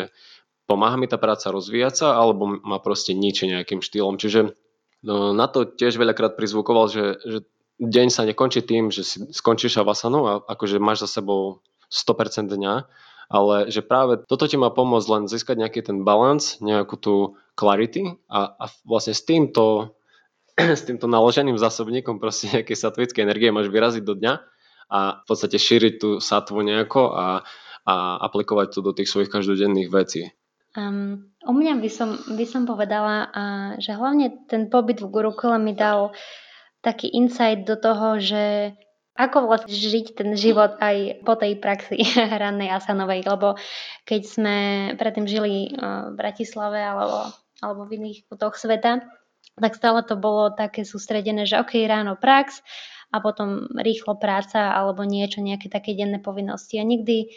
pomáha mi tá práca rozvíjať sa, alebo ma proste ničí nejakým štýlom. Čiže no, na to tiež veľakrát prizvukoval, že, že deň sa nekončí tým, že si skončíš avasanu a akože máš za sebou 100% dňa, ale že práve toto ti má pomôcť len získať nejaký ten balans, nejakú tú clarity a, a vlastne s týmto, s týmto naloženým zásobníkom proste nejakej satvickej energie máš vyraziť do dňa a v podstate šíriť tú satvu nejako a, a aplikovať to do tých svojich každodenných vecí. Um, u mňa by som, by som povedala, uh, že hlavne ten pobyt v Gurukule mi dal taký insight do toho, že ako vlastne žiť ten život aj po tej praxi rannej asanovej, lebo keď sme predtým žili v Bratislave alebo, alebo v iných kútoch sveta, tak stále to bolo také sústredené, že ok, ráno prax a potom rýchlo práca alebo niečo, nejaké také denné povinnosti. A nikdy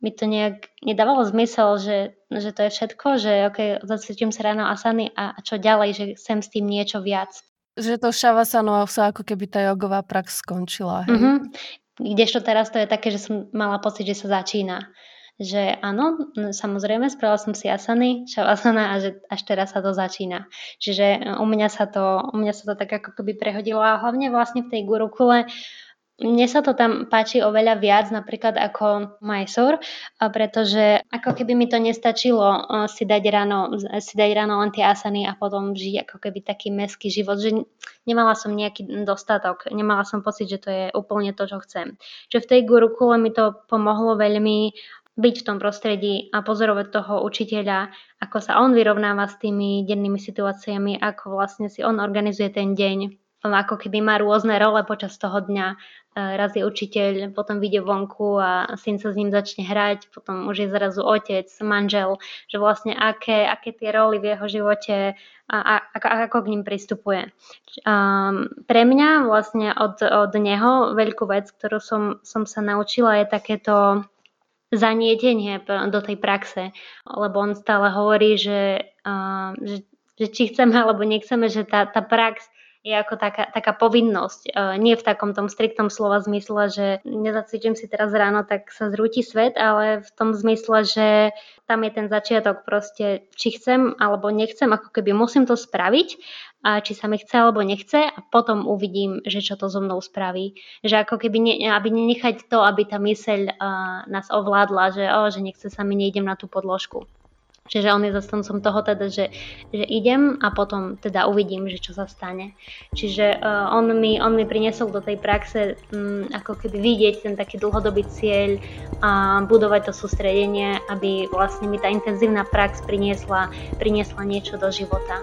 mi to nejak nedávalo zmysel, že, že to je všetko, že ok, zacvičím sa ráno asany a čo ďalej, že chcem s tým niečo viac. Že to šavasano sa ako keby tá jogová prax skončila. Hej? Mm-hmm. Kdežto teraz to je také, že som mala pocit, že sa začína. Že áno, samozrejme, spravila som si asany, šavasana a že až teraz sa to začína. Čiže e, u mňa sa to, u mňa sa to tak ako keby prehodilo a hlavne vlastne v tej gurukule mne sa to tam páči oveľa viac napríklad ako Mysore, pretože ako keby mi to nestačilo si dať ráno, si dať ráno len tie asany a potom žiť ako keby taký meský život, že nemala som nejaký dostatok, nemala som pocit, že to je úplne to, čo chcem. Čiže v tej gurukule mi to pomohlo veľmi byť v tom prostredí a pozorovať toho učiteľa, ako sa on vyrovnáva s tými dennými situáciami, ako vlastne si on organizuje ten deň, ako keby má rôzne role počas toho dňa raz je učiteľ, potom vyjde vonku a syn sa s ním začne hrať, potom už je zrazu otec, manžel, že vlastne aké, aké tie roly v jeho živote a, a ako, ako k ním pristupuje. Um, pre mňa vlastne od, od neho veľkú vec, ktorú som, som sa naučila je takéto zanietenie do tej praxe, lebo on stále hovorí, že, uh, že, že či chceme alebo nechceme, že tá, tá prax je ako taká, taká povinnosť. E, nie v takom tom striktom slova zmysle, že nezacvičím si teraz ráno, tak sa zrúti svet, ale v tom zmysle, že tam je ten začiatok proste, či chcem alebo nechcem, ako keby musím to spraviť, a či sa mi chce alebo nechce a potom uvidím, že čo to so mnou spraví. Že ako keby ne, aby nenechať to, aby tá myseľ uh, nás ovládla, že, oh, že nechce sa mi, nejdem na tú podložku. Čiže on je zastancom toho teda, že, že idem a potom teda uvidím, že čo sa stane. Čiže uh, on, mi, on mi priniesol do tej praxe um, ako keby vidieť ten taký dlhodobý cieľ a budovať to sústredenie, aby vlastne mi tá intenzívna prax priniesla, priniesla niečo do života.